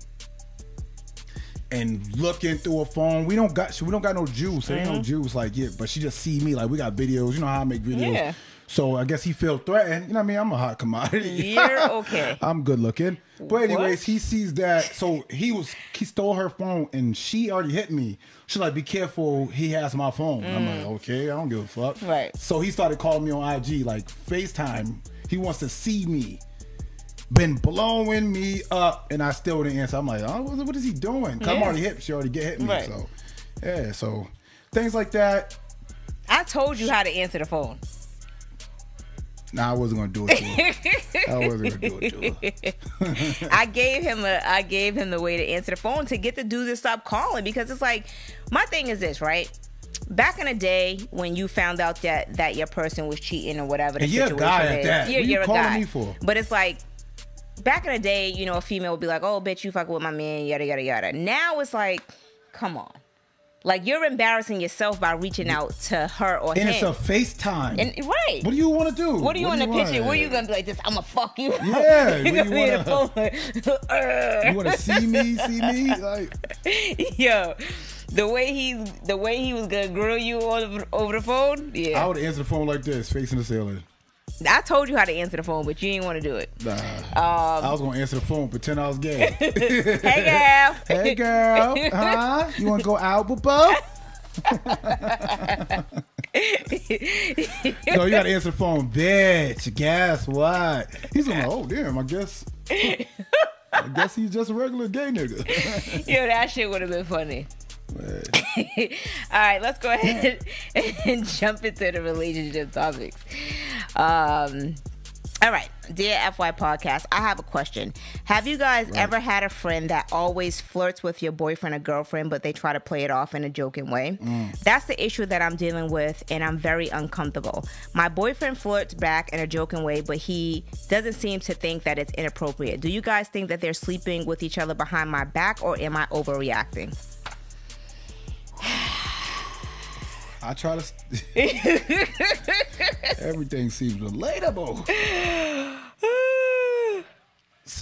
and looking through a phone. We don't got we don't got no juice. There ain't no Mm-hmm. juice like yeah, but she just see me like we got videos. You know how I make videos. Yeah. So I guess he felt threatened. You know what I mean? I'm a hot commodity. You're (laughs) okay. I'm good looking. But anyways, What? he sees that. So he was he stole her phone and she already hit me. She's like, be careful, he has my phone. I'm like, okay, I don't give a fuck. Mm. Right. So he started calling me on IG, like FaceTime. He wants to see me. Been blowing me up, and I still didn't answer. I'm like, oh, what is he doing? 'Cause I'm Yeah. already hit. She already get hit me. Right. So, yeah. So things like that. I told you how to answer the phone. Nah, I wasn't gonna do it to her. I wasn't gonna do it to her. (laughs) I gave him a I gave him the way to answer the phone to get the dude to stop calling because it's like my thing is this, right? Back in the day when you found out that that your person was cheating or whatever the And you're a situation guy at is, that. you're, What you you're a calling guy. me for? But it's like back in the day, you know, a female would be like, "Oh, bitch, you fucking with my man," yada yada yada. Now it's like, come on, like you're embarrassing yourself by reaching out to her or him. And him. it's a FaceTime. and right. what do you want to do? What do you want to picture? are you gonna be like? This? I'm gonna fuck you. Yeah, (laughs) you gonna be in the wanna- phone like, (laughs) You want to see me? See me? Like, (laughs) Yo, the way he the way he was gonna grill you over, over the phone. Yeah. I would answer the phone like this, facing the ceiling. I, told you how to answer the phone, but you didn't want to do it. Nah. Um, I was gonna answer the phone, pretend I was gay. hey, girl. hey girl, huh? You wanna go out with Bo? (laughs) no, you gotta answer the phone, bitch. Guess what? He's gonna, oh damn, I guess. I guess he's just a regular gay nigga. Yo, that shit would have been funny. Man. All right, let's go ahead (laughs) and jump into the relationship topics. Um, all right, dear FY podcast, I have a question. Have you guys ever had a friend that always flirts with your boyfriend or girlfriend, but they try to play it off in a joking way? That's the issue that I'm dealing with, and I'm very uncomfortable. My boyfriend flirts back in a joking way, but he doesn't seem to think that it's inappropriate. Do you guys think that they're sleeping with each other behind my back, or am I overreacting? I try to. (laughs) Everything seems relatable.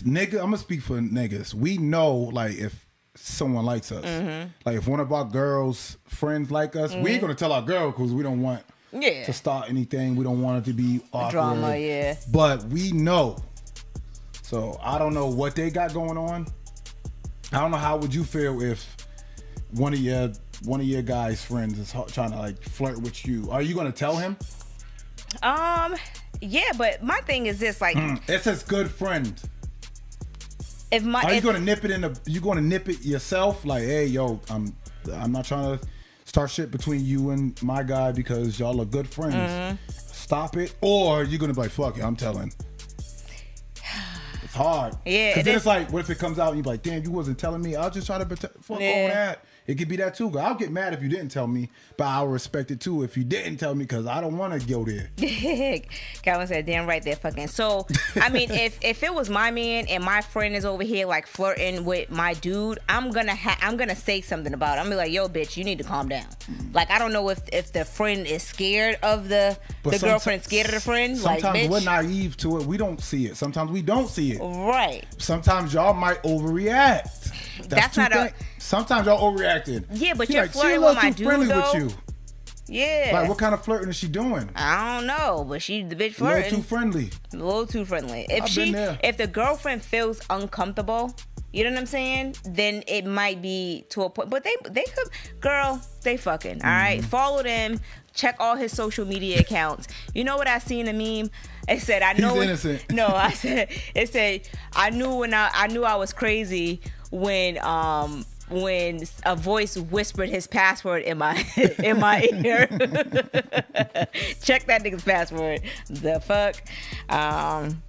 Nigga, I'm gonna speak for niggas. We know, like, if someone likes us, Mm-hmm. like, if one of our girls' friends like us, we ain't gonna tell our girl because we don't want Yeah. to start anything. We don't want it to be awkward. Drama, yeah. But we know. So I don't know what they got going on. I don't know how would you feel if one of your one of your guys' friends is trying to like flirt with you. Are you gonna tell him? Um, yeah, but my thing is this: like, It says good friend. if my Are you if, gonna nip it in the? You gonna nip it yourself? Like, hey, yo, I'm I'm not trying to start shit between you and my guy because y'all are good friends. Mm-hmm. Stop it, or you gonna be like, fuck it, I'm telling. (sighs) It's hard. Yeah, Because it then is- it's like, what if it comes out and you're like, damn, you wasn't telling me. I'll just try to protect. Fuck all that. It could be that too. I'll get mad if you didn't tell me, but I'll respect it too if you didn't tell me because I don't want to go there. (laughs) Calvin said, "Damn right, they're fucking." So, I mean, if (laughs) if it was my man and my friend is over here like flirting with my dude, I'm gonna ha- I'm gonna say something about it. I'm gonna be like, "Yo, bitch, you need to calm down." Like, I don't know if if the friend is scared of the But the girlfriend scared of the friend. Like, Sometimes we're naive to it. We don't see it. Sometimes we don't see it. right? Sometimes y'all might overreact. That's two not a- thing- Sometimes y'all overreacting. Yeah, but She you're like, flirting with my too dude, friendly though. with you. Yeah. Like, what kind of flirting is she doing? I don't know, but she the bitch flirting. A little too friendly. a little too friendly. If I've she, if the girlfriend feels uncomfortable, you know what I'm saying? Then it might be to a point. But they, they could, girl, they fucking. All right, Mm-hmm. follow them. Check all his social media accounts. You know what I seen a meme? It said, "I know." when- innocent. no, (laughs) I said it said I knew when I I knew I was crazy when um when a voice whispered his password in my (laughs) in my ear. (laughs) Check that nigga's password. The fuck. Um,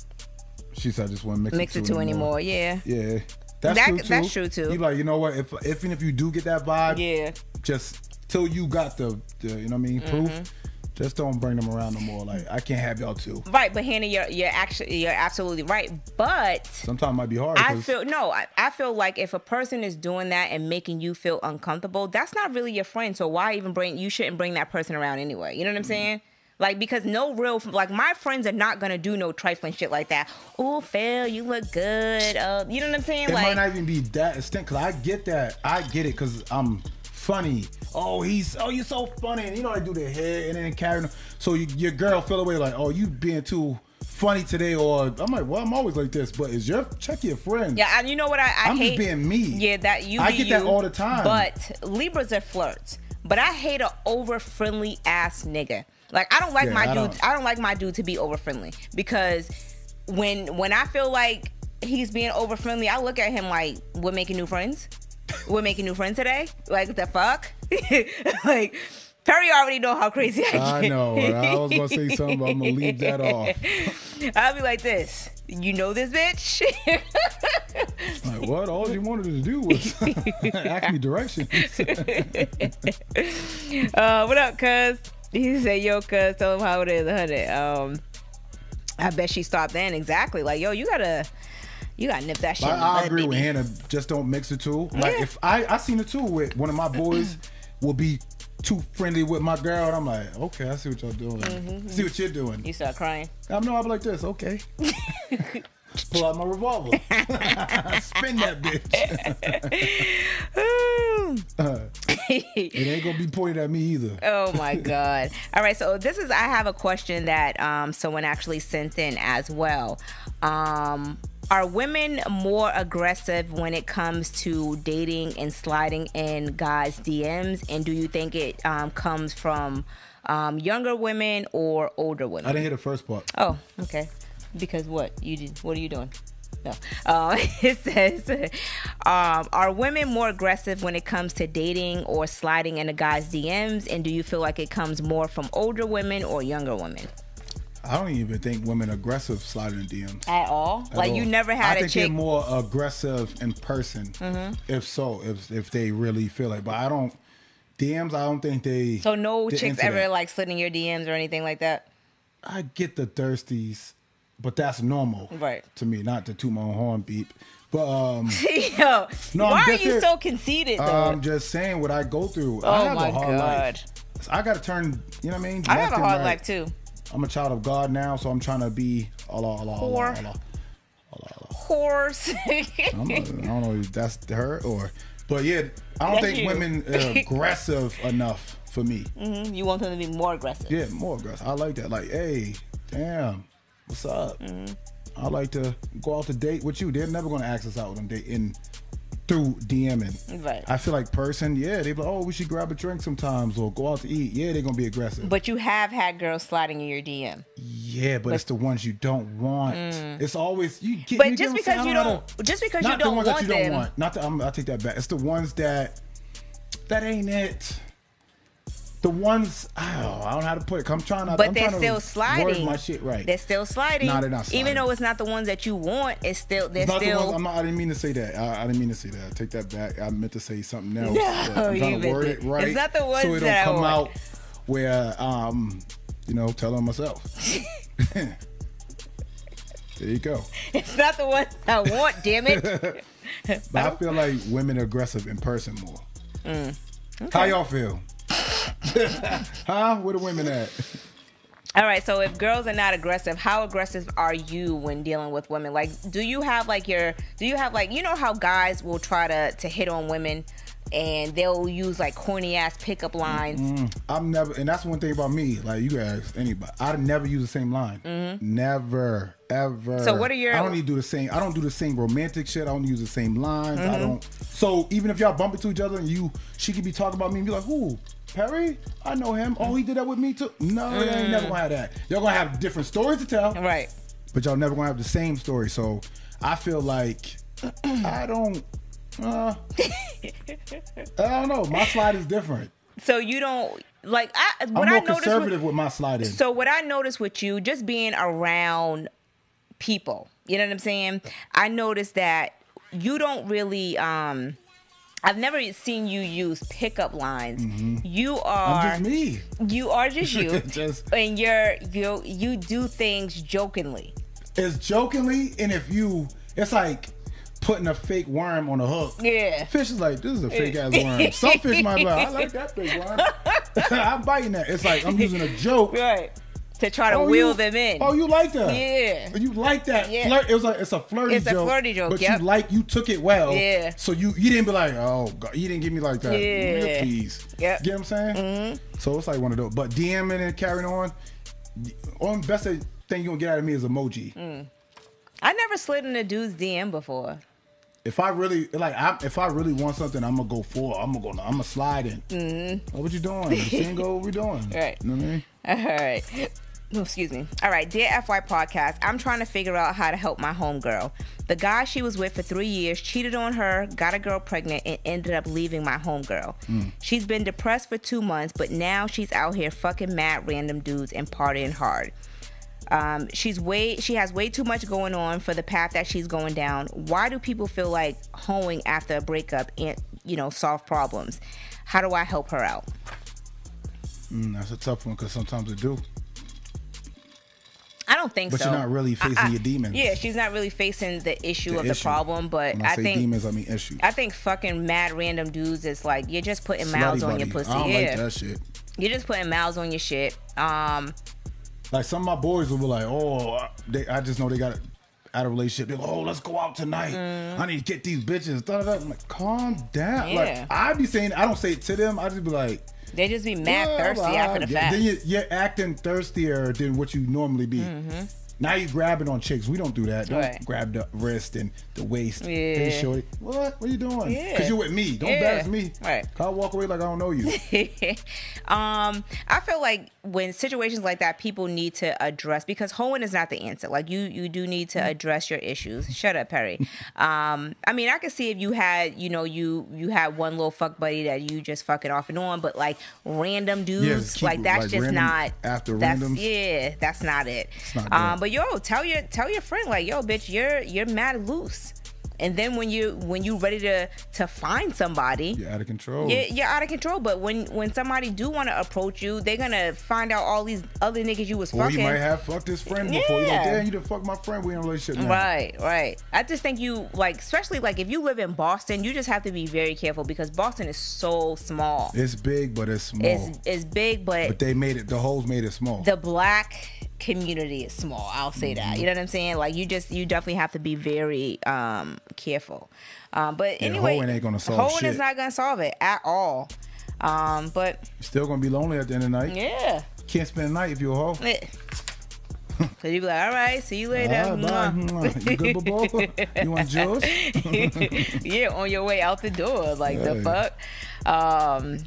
She said, I just want to mix, mix it to anymore. Yeah. Yeah. That's That- true too. that's true, too. You like, you know what? If if and if you do get that vibe, Yeah. just till you got the, the you know what I mean, proof. Mm-hmm. Just don't bring them around no more. Like I can't have y'all too. Right, but Hannah, you're you're actually you're absolutely right. But Sometimes it might be hard. I feel no, I, I feel like if a person is doing that and making you feel uncomfortable, that's not really your friend. So why even bring you shouldn't bring that person around anyway. You know what I'm saying? Like because no real like my friends are not gonna do no trifling shit like that. Oh, Phil, you look good. Uh, you know what I'm saying? It like might not even be that extent because I get that. I get it because I'm funny. Oh, he's oh you're so funny, and you know I do their hair and then carry. them. So you, your girl feel away like oh you being too funny today, or I'm like well I'm always like this, but is your check your friend? Yeah, and you know what I, I I'm hate just being me. Yeah, that you. I get that all the time. But Libras are flirts. But I hate a over friendly ass nigga. Like I don't like Yeah, my I dude. don't. I don't like my dude to be over friendly because when when I feel like he's being over friendly, I look at him like we're making new friends. We're making new friends today. Like the fuck. (laughs) like Perry already know how crazy I get. I know. I was gonna say something, but I'm gonna leave that off. (laughs) I'll be like this. You know this bitch. (laughs) Like what? All you wanted to do was ask me directions. Uh, what up, cuz? He said, yo, cuz, tell him how it is, honey. Um, I bet she stopped then. Exactly. Like, yo, you gotta, you gotta nip that shit. I, the I agree with. Hannah. Just don't mix the two. Like Yeah. if I I seen the two with one of my boys (clears throat) will be too friendly with my girl, and I'm like, okay, I see what y'all doing. See what you're doing. Mm-hmm. You start crying. I'm no, I'm like this. Okay. (laughs) Pull out my revolver. (laughs) Spin that bitch. (laughs) Uh, it ain't gonna be pointed at me either. oh my god all right so this is i have a question that um someone actually sent in as well um are women more aggressive when it comes to dating and sliding in guys dms and do you think it um, comes from um, younger women or older women I didn't hear the first part. Oh, okay. Because what you did? What are you doing? No. Uh, (laughs) it says, um, are women more aggressive when it comes to dating or sliding into guys' DMs? And do you feel like it comes more from older women or younger women I don't even think women aggressive sliding DMs. at all? at like you all. never I had a think chick. they're more aggressive in person. Mm-hmm. If so, if if they really feel like, but I don't. DMs, I don't think they. so no chicks ever that. like slid in your DMs or anything like that. I get the thirsties, but that's normal, Right. To me, not to toot my own horn beep, but um, (laughs) Yo, No, why are you here- so conceited though? I'm just saying what I go through. I oh have my a hard god. life. I got to turn. You know what I mean? I have a hard right. life too. I'm a child of God now, so I'm trying to be Allah, Allah, Allah, Whore. Allah. Horse. (laughs) I'm a, I don't know if that's her or, but yeah, I don't That's think you. women (laughs) are aggressive enough for me. Mhm, you want them to be more aggressive. Yeah, more aggressive. I like that. Like, hey, damn, what's up? Mm-hmm. I like to go out to date with you. They're never gonna ask us out on date in through DMing. Right. I feel like person, yeah, they be like, oh, we should grab a drink sometimes or go out to eat. Yeah, they're gonna be aggressive. But you have had girls sliding in your DM. yeah, but it's the ones you don't want. It's always you get. Mm. But you just get what I'm because you don't, just because not you don't ones want that you them, don't want. Not the, I'm, I take that back. It's the ones that that ain't it. The ones I don't, I don't know how to put it. I'm trying to. but I'm they're trying still sliding. My shit right. They're still sliding. They're not sliding. Even though it's not the ones that you want, it's still they're It's not the ones, I'm not, I didn't mean to say that. I, I didn't mean to say that. I take that back. I meant to say something else. No, I'm trying to word it. right. It's not the ones so it that I don't come out where um, you know, telling myself. (laughs) there you go. it's not the ones I want. Damn it. (laughs) But I feel like women are aggressive in person more. Mm. How y'all feel? (laughs) huh? Where the women at? All right. So if girls are not aggressive, how aggressive are you when dealing with women? Like, do you have like your? Do you have like you know how guys will try to to hit on women? And they'll use like corny ass pickup lines. I'm never, and that's one thing about me. Like you ask anybody, I never use the same line. Never, ever. Mm-hmm. So what are your- I don't need to do the same. I don't do the same romantic shit. I don't use the same lines. Mm-hmm. I don't. So even if y'all bump into each other and you, she could be talking about me and be like, "Who? Perry? I know him. Oh, he did that with me too." No, they ain't never gonna have that. Y'all gonna have different stories to tell, Right. but y'all never gonna have the same story. So I feel like (clears throat) I don't. Uh, (laughs) I don't know. My slide is different. So you don't like I I'm what more I noticed. conservative With, with my sliding. so what I noticed with you, just being around people, you know what I'm saying? I noticed that you don't really. um I've never seen you use pickup lines. You are Mm-hmm. I'm just me. you are just you, (laughs) Just- and you're you you do things jokingly. It's jokingly, and if you, it's like putting a fake worm on a hook. Yeah. Fish is like, this is a fake ass (laughs) worm. Some fish might be like, I like that fake worm. (laughs) I'm biting that. It's like I'm using a joke, Right. To try to Oh, wheel you- them in. Oh, you like that? Yeah. You like that? Yeah. Flirt. It was like it's a flirty joke. It's a flirty joke, But yep. you like you took it well. Yeah. So you you didn't be like, oh, God, you didn't give me like that. Yeah. Please. Yep. Get what I'm saying? Mm-hmm. So it's like one of those. But DMing and carrying on. On best thing you're gonna get out of me is emoji. Mm. I never slid in a dude's DM before. If I really like, I, if I really want something, I'm gonna go for. I'm gonna go. I'm gonna slide in. Mm-hmm. Oh, what you doing? You single? What we doing? (laughs) Right. You know what I mean? All right. No, excuse me. All right, dear FY podcast, I'm trying to figure out how to help my homegirl. The guy she was with for three years cheated on her, got a girl pregnant, and ended up leaving my homegirl. She's been depressed for two months, but now she's out here fucking mad random dudes and partying hard. Um, she's way she has way too much going on for the path that she's going down. Why do people feel like hoeing after a breakup and you know solve problems? How do I help her out? Mm, that's a tough one because sometimes it do. I don't think But so. you're not really facing I- your demons. Yeah, she's not really facing the issue The of the problem, but When I, I, say think demons, I mean issues. I think fucking mad random dudes is like you're just putting mouths Slutty on your pussy. I don't yeah, like that shit. you're just putting mouths on your shit. Um, Like some of my boys will be like, "Oh, they, I just know they got out of relationship. They're like, oh, let's go out tonight. I need to get these bitches." Da, da, da. I'm like, calm down. Mm. Yeah. Like I'd be saying, I don't say it to them. I just be like, they just be mad "Yeah, thirsty blah." after the fact. Then you, you're acting thirstier than what you normally be. Mm-hmm. Now you grabbing on chicks. We don't do that. Don't. Right. grab the wrist and the waist. Yeah. Hey, shorty. What? What are you doing? Yeah. Because you're with me. Don't Yeah. embarrass me. Right. I'll walk away like I don't know you. (laughs) um, I feel like when situations like that, people need to address because hoeing is not the answer. Like you, you do need to address your issues. Shut up, Perry. (laughs) Um, I mean, I could see if you had, you know, you you had one little fuck buddy that you just fucking off and on, but like random dudes, keep- like that's like just not after that's, randoms. Yeah, that's not it. not um, good. But yo, tell your tell your friend like, yo, bitch, you're you're mad loose. And then when you when you ready to to find somebody, You're out of control. you're, you're out of control. But when when somebody do want to approach you, they're gonna find out all these other niggas you was Or fucking. you might have fucked his friend before. You're like, Yeah. damn, you done fucked my friend. We in a relationship now. Right, right. I just think you like, especially like if you live in Boston, you just have to be very careful because Boston is so small. It's big, but it's small. It's it's big, but, but they made it. The holes made it small. the black community is small. I'll say that. You know what I'm saying? Like you just you definitely have to be very um careful. Um, but Yeah, anyway, hoeing ain't gonna solve hoeing is not gonna solve it at all. Um, but Still gonna be lonely at the end of the night. yeah. Can't spend the night if you're a hoe. So you be like, all right, see you later. Ah, bye. You good, boo? (laughs) you want juice? (laughs) yeah, on your way out the door. Like the fuck. Um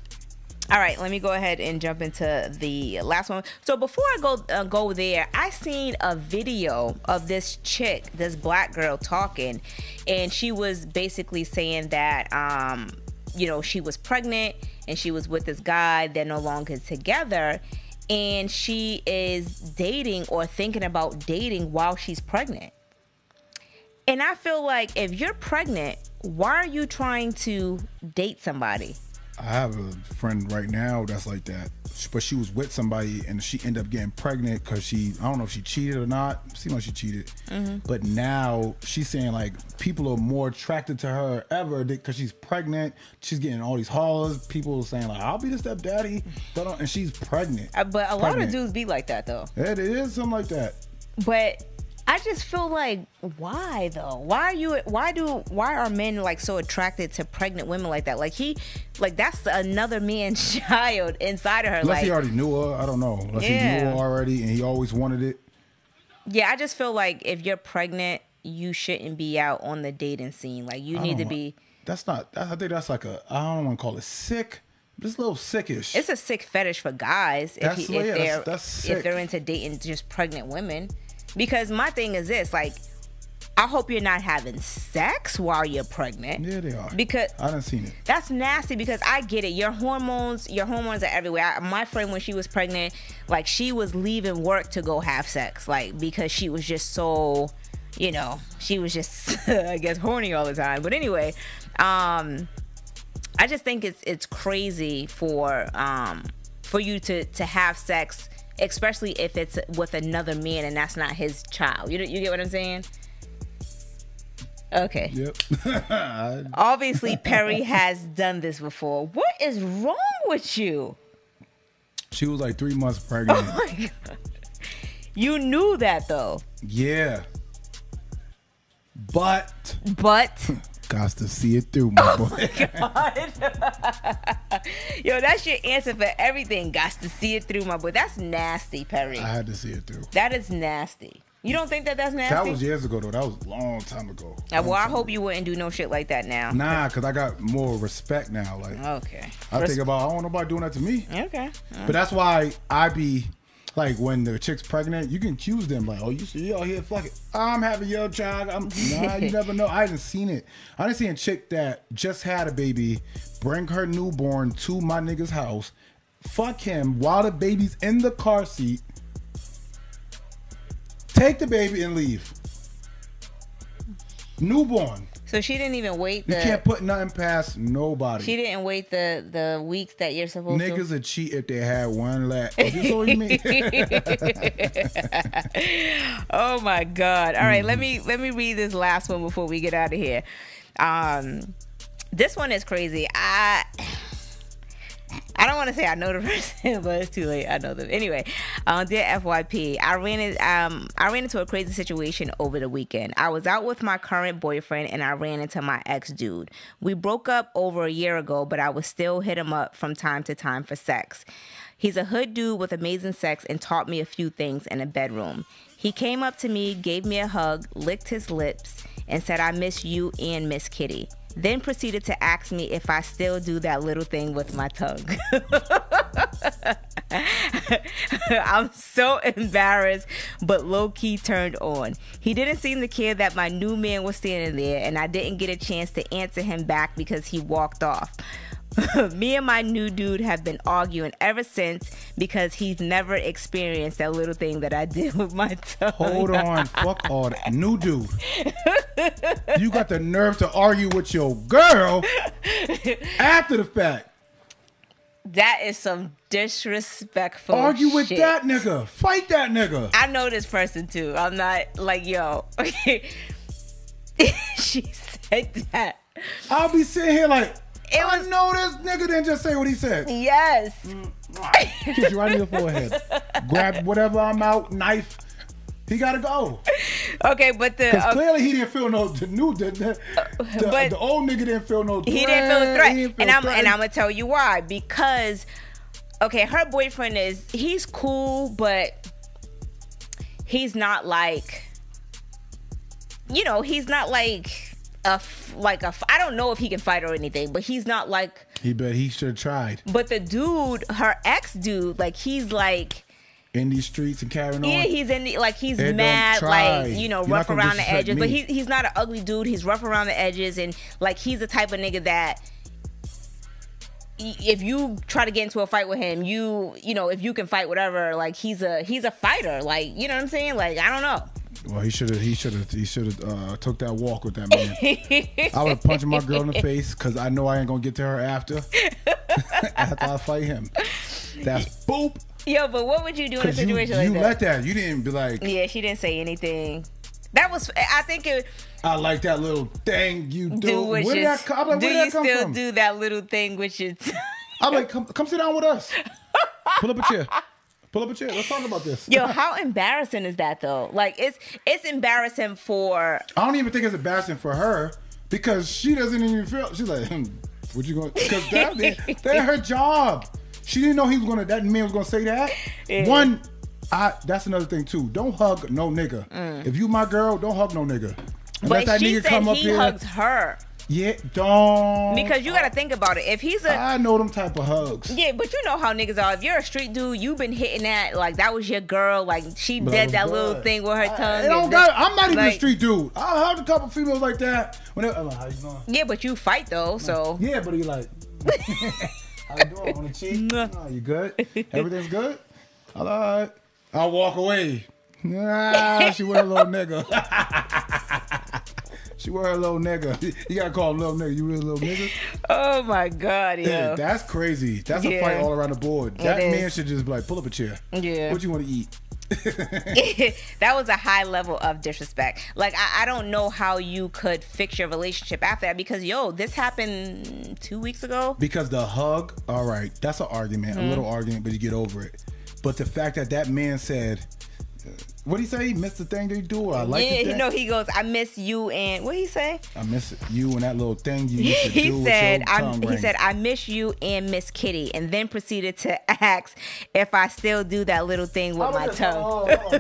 all right, let me go ahead and jump into the last one. So before I go uh, go there, I seen a video of this chick, this black girl talking, and she was basically saying that um, you know, she was pregnant and she was with this guy, they're no longer together, and she is dating or thinking about dating while she's pregnant. And I feel like if you're pregnant, why are you trying to date somebody? I have a friend right now that's like that, but she was with somebody and she ended up getting pregnant because she I don't know if she cheated or not. Seemed like she cheated, Mm-hmm. but now she's saying like people are more attracted to her ever because she's pregnant. She's getting all these hollers. People are saying like I'll be the stepdaddy, but and she's pregnant. Uh, But a lot Pregnant. of dudes be like that though. Yeah, it is something like that. But I just feel like why though? Why are you why do why are men like so attracted to pregnant women like that? Like he like that's another man's (laughs) child inside of her. Unless like he already knew her, I don't know. Unless he knew her already and he always wanted it. Yeah, I just feel like if you're pregnant, you shouldn't be out on the dating scene. Like you I need to be That's not. I think that's like a. I don't want to call it sick. But it's a little sickish. it's a sick fetish for guys if, That's- he, if that's- they're that's if sick. they're into dating just pregnant women. Because my thing is this, like, I hope you're not having sex while you're pregnant. yeah, they are. Because I done seen it. that's nasty because I get it. Your hormones, your hormones are everywhere. I, my friend, when she was pregnant, like she was leaving work to go have sex, like because she was just so, you know, she was just, (laughs) I guess, horny all the time. But anyway, um, I just think it's it's crazy for um for you to to have sex, especially if it's with another man and that's not his child. You you get what I'm saying? Okay. Yep. (laughs) Obviously, Perry has done this before. What is wrong with you? she was like three months (laughs) pregnant. Oh my God. You knew that though. Yeah. But But (laughs) got to see it through, my (laughs) boy. (laughs) yo, that's your answer for everything. Got to see it through, my boy. That's nasty, Perry. I had to see it through. That is nasty. You don't think that that's nasty? That was years ago though. That was a long time ago. Uh, well, I hope ago. you wouldn't do no shit like that now. Nah, cause I got more respect now. Like Okay. I think about, I don't know about doing that to me. Okay. But that's why I be like when the chick's pregnant, you can accuse them like, oh, you see out here fuck it. I'm having your child. I'm nah, you never know. I didn't seen it. I didn't see a chick that just had a baby, bring her newborn to my nigga's house, fuck him while the baby's in the car seat, take the baby and leave. Newborn. So she didn't even wait You can't put nothing past nobody. she didn't wait the the weeks that you're supposed to. Niggas would cheat if they had one lap. Oh, this what you mean? (laughs) Oh my god! All right, let Mm-hmm. me let me read this last one before we get out of here. Um, this one is crazy. I I don't want to say I know the (laughs) person, but it's too late. I know them anyway. Um, dear FYP, I ran in, um I ran into a crazy situation over the weekend. I was out with my current boyfriend and I ran into my ex dude. We broke up over a year ago, but I would still hit him up from time to time for sex. He's a hood dude with amazing sex and taught me a few things in a bedroom. He came up to me, gave me a hug, licked his lips, and said, I miss you and Miss Kitty. Then proceeded to ask me if I still do that little thing with my tongue. (laughs) I'm so embarrassed, but low key turned on. He didn't seem to care that my new man was standing there, and I didn't get a chance to answer him back because he walked off. (laughs) Me and my new dude have been arguing ever since because he's never experienced that little thing that I (laughs) did with my tongue. Hold on, fuck all that. New dude. You got the nerve to argue with your girl (laughs) after the fact. That is some disrespectful. Argue with shit. that nigga. Fight that nigga. I know this person too. I'm not like yo. she said that. I'll be sitting here like, It I was- know this nigga didn't just say what he said. Yes. Kiss you right in your forehead. Grab whatever I'm out, knife. He gotta go. Okay, but the uh, clearly he didn't feel no the new the, the, the, But- the old nigga didn't feel no threat. he didn't feel a threat, feel and I'm and. I'm gonna tell you why. Because okay, her boyfriend is he's cool, but he's not like you know he's not like a f- like a f- I don't know if he can fight or anything, but he's not like. He bet he should have tried But the dude, her ex dude, like he's like. in these streets and carrying Yeah, on. Yeah, he's in the, like he's mad, like you know, You're rough around the edges. But me. he he's not an ugly dude. He's rough around the edges, and like he's the type of nigga that if you try to get into a fight with him, you you know, if you can fight whatever, like he's a he's a fighter. Like you know what I'm saying? Like I don't know. Well, he should have. He should have. He should have uh, took that walk with that man. (laughs) I would have punched my girl in the face because I know I ain't gonna get to her after. (laughs) after I fight him, that's boop. Yo, but what would you do in a Because you, situation you like that? You let that. You didn't be like, Yeah, she didn't say anything. That was I think it I like that little thing you do. do where did your that come? I'm like, do where did you that still from? do that little thing with your t- I'm like, come, come sit down with us. (laughs) Pull up a chair. Pull up a chair. Let's talk about this. Yo, how embarrassing is that though? Like it's it's embarrassing for I don't even think it's embarrassing for her because she doesn't even feel. She's like, hmm, what you going? Because that (laughs) that's her job. She didn't know he was gonna. That man was gonna say that. Yeah. One, I. That's another thing too. Don't hug no nigga. If you my girl, don't hug no nigga. Unless Mm. but she said he here. hugs her. Yeah, don't. Because you gotta uh, think about it. If he's a I know them type of hugs. yeah, but you know how niggas are. If you're a street dude, you've been hitting that like that was your girl. Like she But did that little thing with her I- tongue. it don't got- that- I'm not even a street dude. I hugged a couple females like that. I'm like, how you doing? Yeah, but you fight though, so Yeah, but he like, (laughs) (laughs) how you doing? On the cheek? Oh, you good? Everything's good? All right. I'll walk away. Nah, she with a little nigga. (laughs) she with her little nigga. (laughs) You gotta call him little nigga. You really little nigga? oh my god, Yeah, yeah. that's crazy. That's a fight all around the board. That is. man should just be like, pull up a chair. Yeah. What you want to eat? (laughs) that was a high level of disrespect. Like I, I don't know how you could fix your relationship after that because yo, this happened two weeks ago. Because the hug, all right, that's an argument, Mm-hmm. a little argument, but you get over it. But the fact that that man said, what do you say? He missed the thing they do. Or I like yeah, the you thing. know he goes. I miss you and what he say? I miss you and that little thing you used to (laughs) do He with said. your I, tongue he ring. said I miss you and Miss Kitty, and then proceeded to (laughs) ask if I still do that little thing with my tongue. Oh, oh, oh.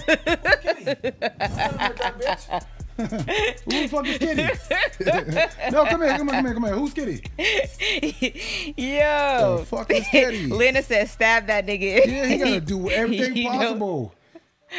Who the fuck is Kitty? (laughs) no, come here, come here, come here, come here. Who's Kitty? Yo, The fuck is Kitty? Lena said, "Stab that nigga." Yeah, he gotta do everything You know?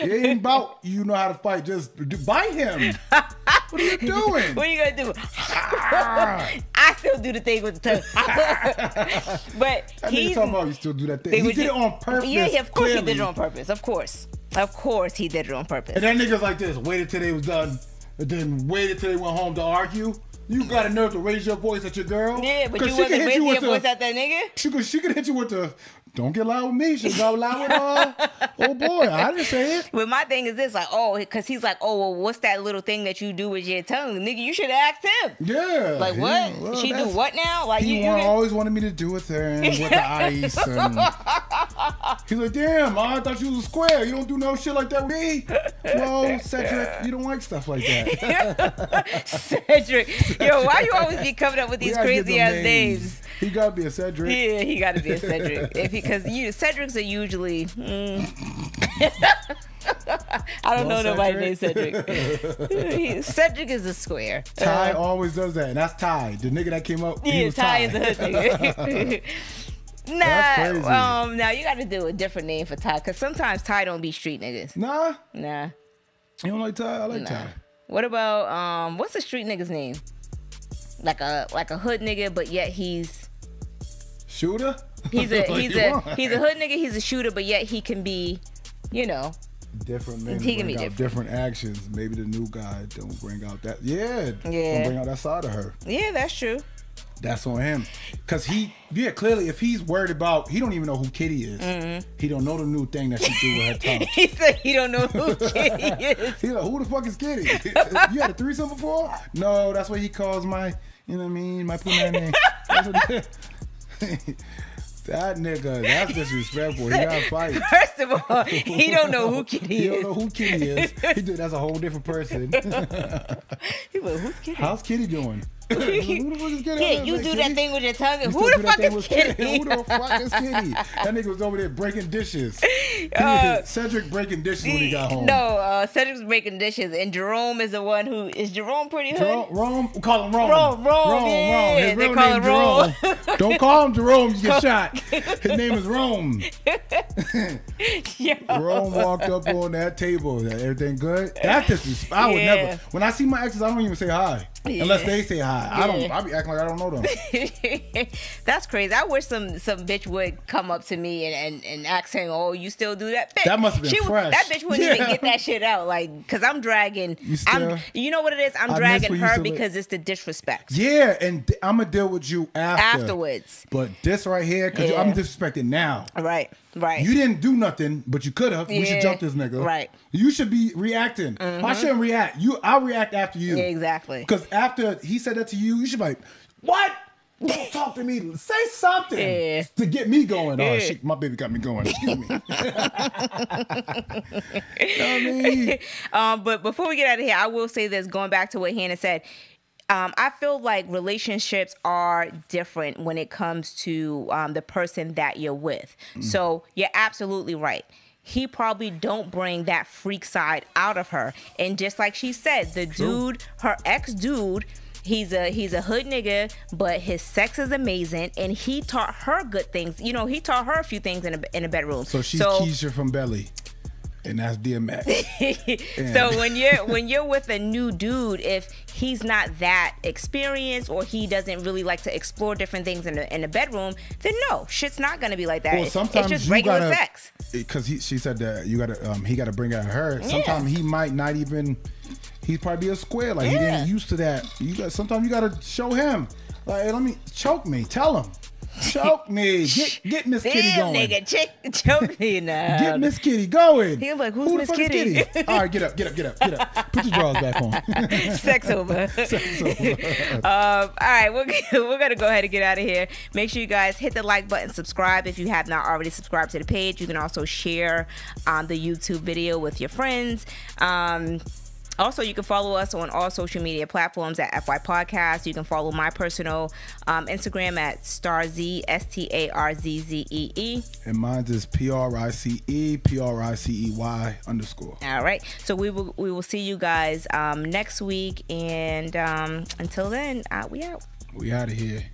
It ain't about you know how to fight. Just bite him. What are you (laughs) doing? What are you gonna do? Ah. (laughs) I still do the thing with the tongue, (laughs) but nigga he's talking about you still do that thing. He did it on purpose. Yeah, yeah, of course he did it on purpose. Of course, of course he did it on purpose. And that nigga's like this. Waited till they was done, and then waited till they went home to argue. You got a nerve to raise your voice at your girl? Yeah, but you wasn't hit raising you your with voice the- at that nigga. She could, she could hit you with the, don't get loud with me. She got loud with, uh, (laughs) oh boy, I didn't say it. But my thing is this, like, oh, because he's like, oh, well, what's that little thing that you do with your tongue, nigga? You should have asked him. Yeah. Like, yeah, what? well, she do what now? Like, He you, you want, always wanted me to do a thing with the ice. And (laughs) he's like, damn, I thought you was a square. You don't do no shit like that with me. No, Cedric, you don't like stuff like that. (laughs) Cedric. Yo, why you always be coming up with these crazy ass names? He gotta be a Cedric. Yeah, he got to be a Cedric. if because you Cedrics are usually. mm. (laughs) I don't Well, know nobody named Cedric. (laughs) Cedric. Is a square. Ty Uh, always does that, and that's Ty, the nigga that came up. yeah, was Ty is a hood nigga. (laughs) Nah, um, now you got to do a different name for Ty, cause sometimes Ty don't be street niggas. Nah, Nah, you don't like Ty. I like nah. Ty. What about um, what's the street nigga's name? Like a like a hood nigga, but yet he's Shooter. he's a (laughs) he's a want? he's a hood nigga. He's a shooter, but yet he can be, you know, different men He can be out different. actions. Maybe the new guy don't bring out that. Yeah, Yeah. don't bring out that side of her. yeah, that's true. That's on him. Cause he, yeah, clearly, if he's worried about, he don't even know who Kitty is. Mm-hmm. He don't know the new thing that she do with her (laughs) tongue. He said he don't know who (laughs) Kitty is. He's like, who the fuck is Kitty? you had a threesome before? No, that's what he calls my, you know what I mean, my punani. That's what he- (laughs) that nigga, that's disrespectful. He gotta (laughs) fight. First of all, he don't know who Kitty is. (laughs) He don't know who Kitty is. He did, that's a whole different person. He like, who's Kitty? How's Kitty doing? Who the fuck is Kitty? Yeah, you do Kitty? that thing with your tongue. Who the fuck is with Kitty? Who the fuck is Kitty? That nigga was over there breaking dishes. (laughs) Uh, Cedric breaking dishes when he got home. No, uh, Cedric's breaking dishes, and Jerome is the one who is Jerome pretty hood. Jerome, Rome, we call him Rome. Rome, Rome, yeah, His they real call name Rome. Jerome. Don't call him Jerome. You get (laughs) shot. (laughs) His name is Rome. Rome walked up on that table. Everything good? That's just. I would Yeah. never. When I see my exes, I don't even say hi unless they say hi. I don't. Yeah. I be acting like I don't know them. (laughs) That's crazy. I wish some some bitch would come up to me and and, and ask saying, "Oh, you still do that?" Bitch, That must have been she fresh. That bitch wouldn't even get that shit out, like, cause I'm dragging. You still- I'm, you know what it is? I'm I dragging her used to li- because it's the disrespect Yeah, and I'm gonna deal with you after. afterwards. But this right here, because Yeah. I'm disrespecting now. Right, right. You didn't do nothing, but you could have. We should jump this nigga. right. You should be reacting. I shouldn't react. You, I'll react after you. exactly. Because after he said that to you, you should be like, what? Don't talk to me. Say something Yeah. to get me going. Oh shit, my baby got me going. Excuse me. (laughs) you know I mean? (laughs) Um, but before we get out of here, I will say this going back to what Hannah said. Um, I feel like relationships are different when it comes to um, the person that you're with. So you're absolutely right. He probably don't bring that freak side out of her. And just like she said, the dude, her ex dude, he's a he's a hood nigga, but his sex is amazing, and he taught her good things. You know, he taught her a few things in a in a bedroom. So she's Keisha from Belly. And that's DMX. (laughs) so when you're when you're with a new dude, if he's not that experienced or he doesn't really like to explore different things in the in the bedroom, then no, shit's not gonna be like that. Well, sometimes it's just regular gotta, sex. Because he, she said that you gotta, um, he gotta bring out her. Sometimes he might not even. He's probably a square. Like he Yeah. didn't used to that. You got. Sometimes you gotta show him. Like, hey, let me choke me. Tell him. Choke me. (laughs) Get get Miss Kitty going. nigga, chick, choke me now. Get Miss Kitty going. He was like, "Who's Who Miss is Kitty?" All right, get up, get up, get up, get up. (laughs) Put your drawers back on. (laughs) Sex over. So, Um, all right, we're, we're gonna go ahead and get out of here. Make sure you guys hit the like button, subscribe if you have not already subscribed to the page. You can also share um, the YouTube video with your friends. Um, also, you can follow us on all social media platforms at FY Podcast. You can follow my personal um, Instagram at StarZ, S T A R Z Z E E. and mine is P R I C E P R I C E Y underscore. All right. So we will we will see you guys um, next week, and um, until then, uh, we out. We out of here.